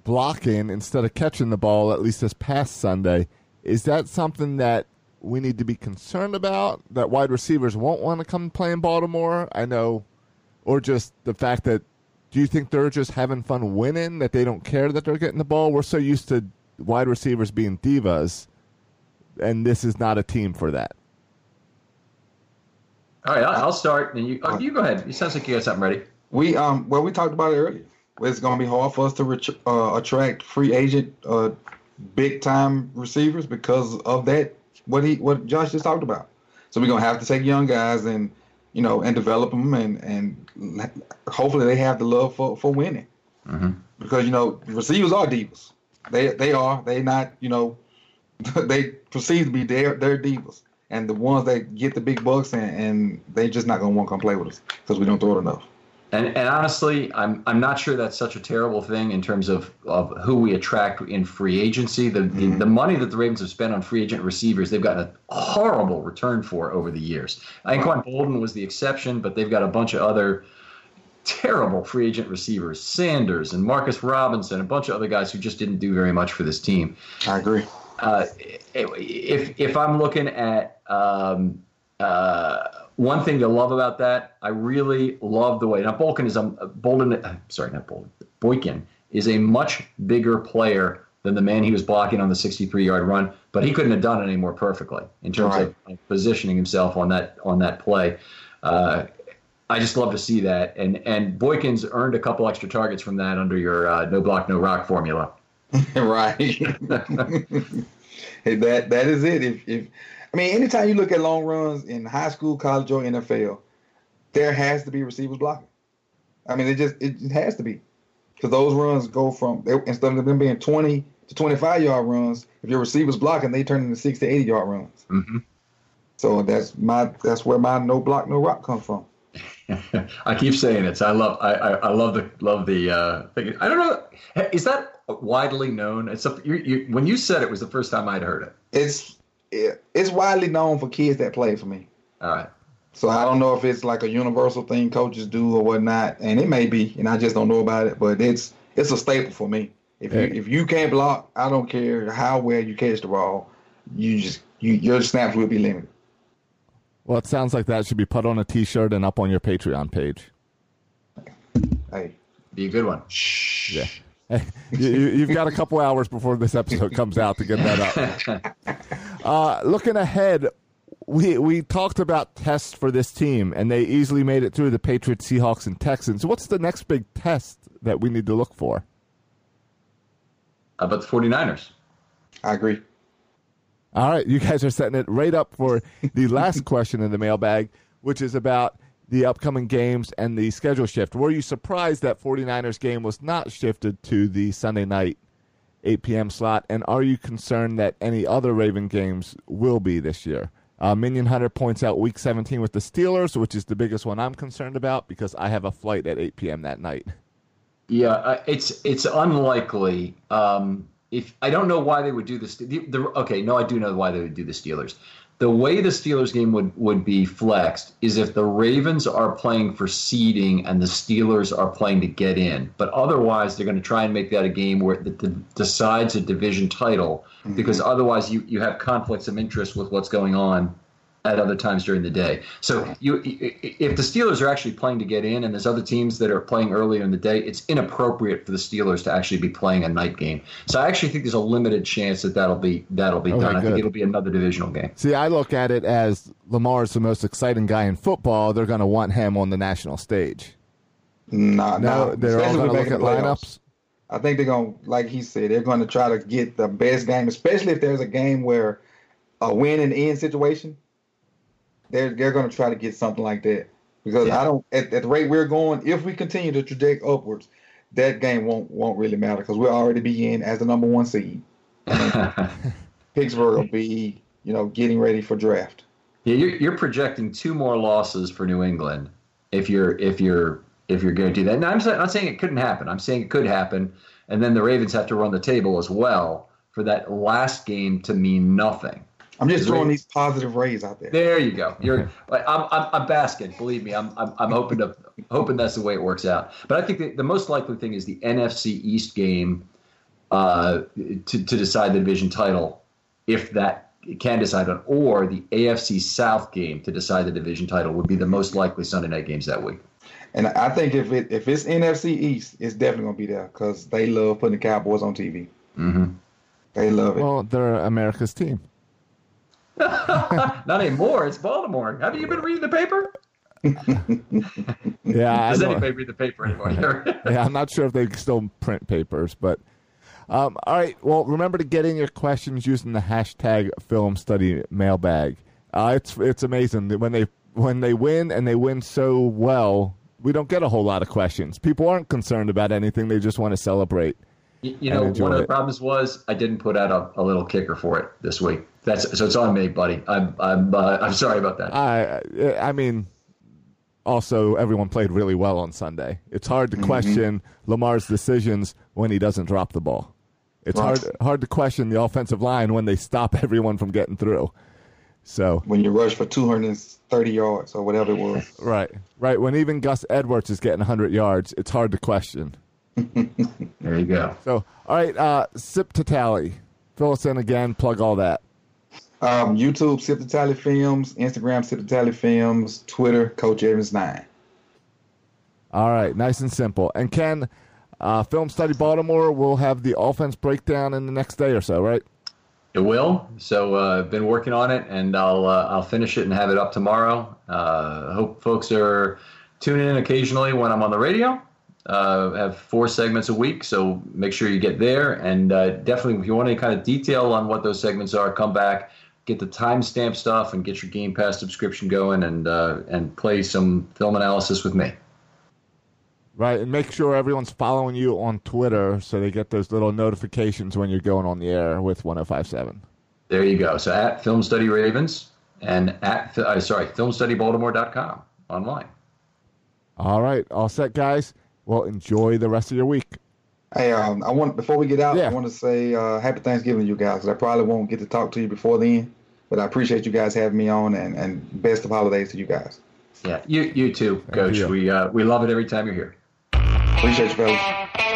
blocking instead of catching the ball, at least this past Sunday. Is that something that we need to be concerned about? That wide receivers won't want to come play in Baltimore? I know, or just the fact that do you think they're just having fun winning that they don't care that they're getting the ball? We're so used to wide receivers being divas, and this is not a team for that. All right, I'll start, and you oh, you go ahead. It sounds like you got something ready. We um well we talked about it earlier. It's going to be hard for us to uh, attract free agent uh, big time receivers because of that what he what Josh just talked about. So we're gonna have to take young guys and you know and develop them and and hopefully they have the love for for winning. Mm-hmm. Because you know receivers are divas. They they are they not you know they perceive to be their their divas and the ones that get the big bucks and, and they just not gonna want to come play with us because we don't throw it enough. And, and honestly, I'm I'm not sure that's such a terrible thing in terms of, of who we attract in free agency. The, mm-hmm. the, the money that the Ravens have spent on free agent receivers, they've gotten a horrible return for over the years. I think Quan Boldin was the exception, but they've got a bunch of other terrible free agent receivers, Sanders and Marcus Robinson, a bunch of other guys who just didn't do very much for this team. I agree. Uh, if if I'm looking at um, uh, one thing to love about that, I really love the way now Bolkin is a Boldin. Uh, sorry, not Boldin. Boykin is a much bigger player than the man he was blocking on the 63-yard run, but he couldn't have done it any more perfectly in terms right. of positioning himself on that on that play. Uh, I just love to see that, and and Boykin's earned a couple extra targets from that under your uh, no block no rock formula. right. that that is it. If if I mean, anytime you look at long runs in high school, college, or NFL, there has to be receivers blocking. I mean, it just it has to be because those runs go from instead of them being 20 to 25 yard runs, if your receivers blocking, they turn into 60 to 80 yard runs. Mm-hmm. So that's my that's where my no block no rock comes from. I keep saying it. So I love I, I, I love the love the uh, thing. I don't know. Is that widely known? It's a, you, you, when you said it was the first time I'd heard it. It's it's widely known for kids that play for me. All right. So I don't know if it's like a universal thing coaches do or whatnot, and it may be, and I just don't know about it. But it's it's a staple for me. If you if you can't block, I don't care how well you catch the ball, you just you your snaps will be limited. Well, it sounds like that should be put on a T-shirt and up on your Patreon page. Hey, be a good one. Shh. Yeah. you, have got a couple hours before this episode comes out to get that up. Uh, looking ahead, we we talked about tests for this team, and they easily made it through the Patriots, Seahawks, and Texans. What's the next big test that we need to look for? How about the 49ers? I agree. All right, you guys are setting it right up for the last question in the mailbag, which is about the upcoming games and the schedule shift. Were you surprised that 49ers game was not shifted to the Sunday night 8 p.m. slot? And are you concerned that any other Raven games will be this year? Uh, Minion Hunter points out Week 17 with the Steelers, which is the biggest one I'm concerned about because I have a flight at 8 p.m. that night. Yeah, uh, it's it's unlikely. Um, if I don't know why they would do this. The, the, okay, no, I do know why they would do the Steelers the way the Steelers game would, would be flexed is if the Ravens are playing for seeding and the Steelers are playing to get in. But otherwise, they're going to try and make that a game where it decides a division title mm-hmm. because otherwise you, you have conflicts of interest with what's going on at other times during the day. So you, if the Steelers are actually playing to get in, and there's other teams that are playing earlier in the day, it's inappropriate for the Steelers to actually be playing a night game. So I actually think there's a limited chance that that'll be that'll be okay, done. I think it'll be another divisional game. See, I look at it as Lamar's the most exciting guy in football. They're going to want him on the national stage. Nah, no, they're all going to look at lineups. I think they're going, to like he said, they're going to try to get the best game, especially if there's a game where a win and end situation they're they're going to try to get something like that because yeah. I don't at, at, the rate we're going. If we continue to traject upwards, that game won't won't really matter because we'll already be in as the number one seed. Pittsburgh will be you know getting ready for draft. Yeah, you're, you're projecting two more losses for New England if you're if you're if you're going to do that. Now I'm not saying it couldn't happen. I'm saying it could happen, and then the Ravens have to run the table as well for that last game to mean nothing. I'm just throwing these positive rays out there. There you go. You're like I'm, I'm, I'm basking. Believe me, I'm, I'm, I'm hoping to hoping that's the way it works out. But I think the, the most likely thing is the NFC East game uh, to to decide the division title, if that can decide on, or the AFC South game to decide the division title would be the most likely Sunday night games that week. And I think if it if it's NFC East, it's definitely gonna be there because they love putting the Cowboys on TV. Mm-hmm. They love it. Well, they're America's team. Not anymore. It's Baltimore. Have you been reading the paper? yeah. Does anybody read the paper anymore? yeah, I'm not sure if they still print papers, but um, all right. Well, remember to get in your questions using the hashtag Film Study Mailbag. Uh, it's it's amazing when they when they win and they win so well. We don't get a whole lot of questions. People aren't concerned about anything; they just want to celebrate. You, you know, one of the it. problems was I didn't put out a, a, little kicker for it this week. That's so it's on me, buddy. I'm I'm uh, I'm sorry about that. I I mean, also everyone played really well on Sunday. It's hard to mm-hmm. question Lamar's decisions when he doesn't drop the ball. It's right. hard hard to question the offensive line when they stop everyone from getting through. So when you rush for 230 yards or whatever it was. Right, right. When even Gus Edwards is getting 100 yards, it's hard to question. there you go. So, all right, uh, sip to tally. Fill us in again. Plug all that. Um, YouTube, Sip to Tally Films. Instagram, Sip to Tally Films. Twitter, Coach Evans Nine. All right, nice and simple. And Ken, uh, Film Study Baltimore will have the offense breakdown in the next day or so, right? It will. So uh, I've been working on it, and I'll uh, I'll finish it and have it up tomorrow. Uh, hope folks are tuning in occasionally when I'm on the radio. Uh, have four segments a week, so make sure you get there. And uh, definitely, if you want any kind of detail on what those segments are, come back, get the timestamp stuff, and get your Game Pass subscription going, and uh, and play some film analysis with me. Right, and make sure everyone's following you on Twitter so they get those little notifications when you're going on the air with 1057. There you go. So at Film Study Ravens and at, uh, sorry, filmstudybaltimore.com online. All right, all set, guys. Well, enjoy the rest of your week. Hey, um, I want before we get out, yeah. I want to say uh, Happy Thanksgiving to you guys. I probably won't get to talk to you before then, but I appreciate you guys having me on, and, and best of holidays to you guys. Yeah, you you too, Coach. You. We uh, we love it every time you're here. Appreciate you, fellas.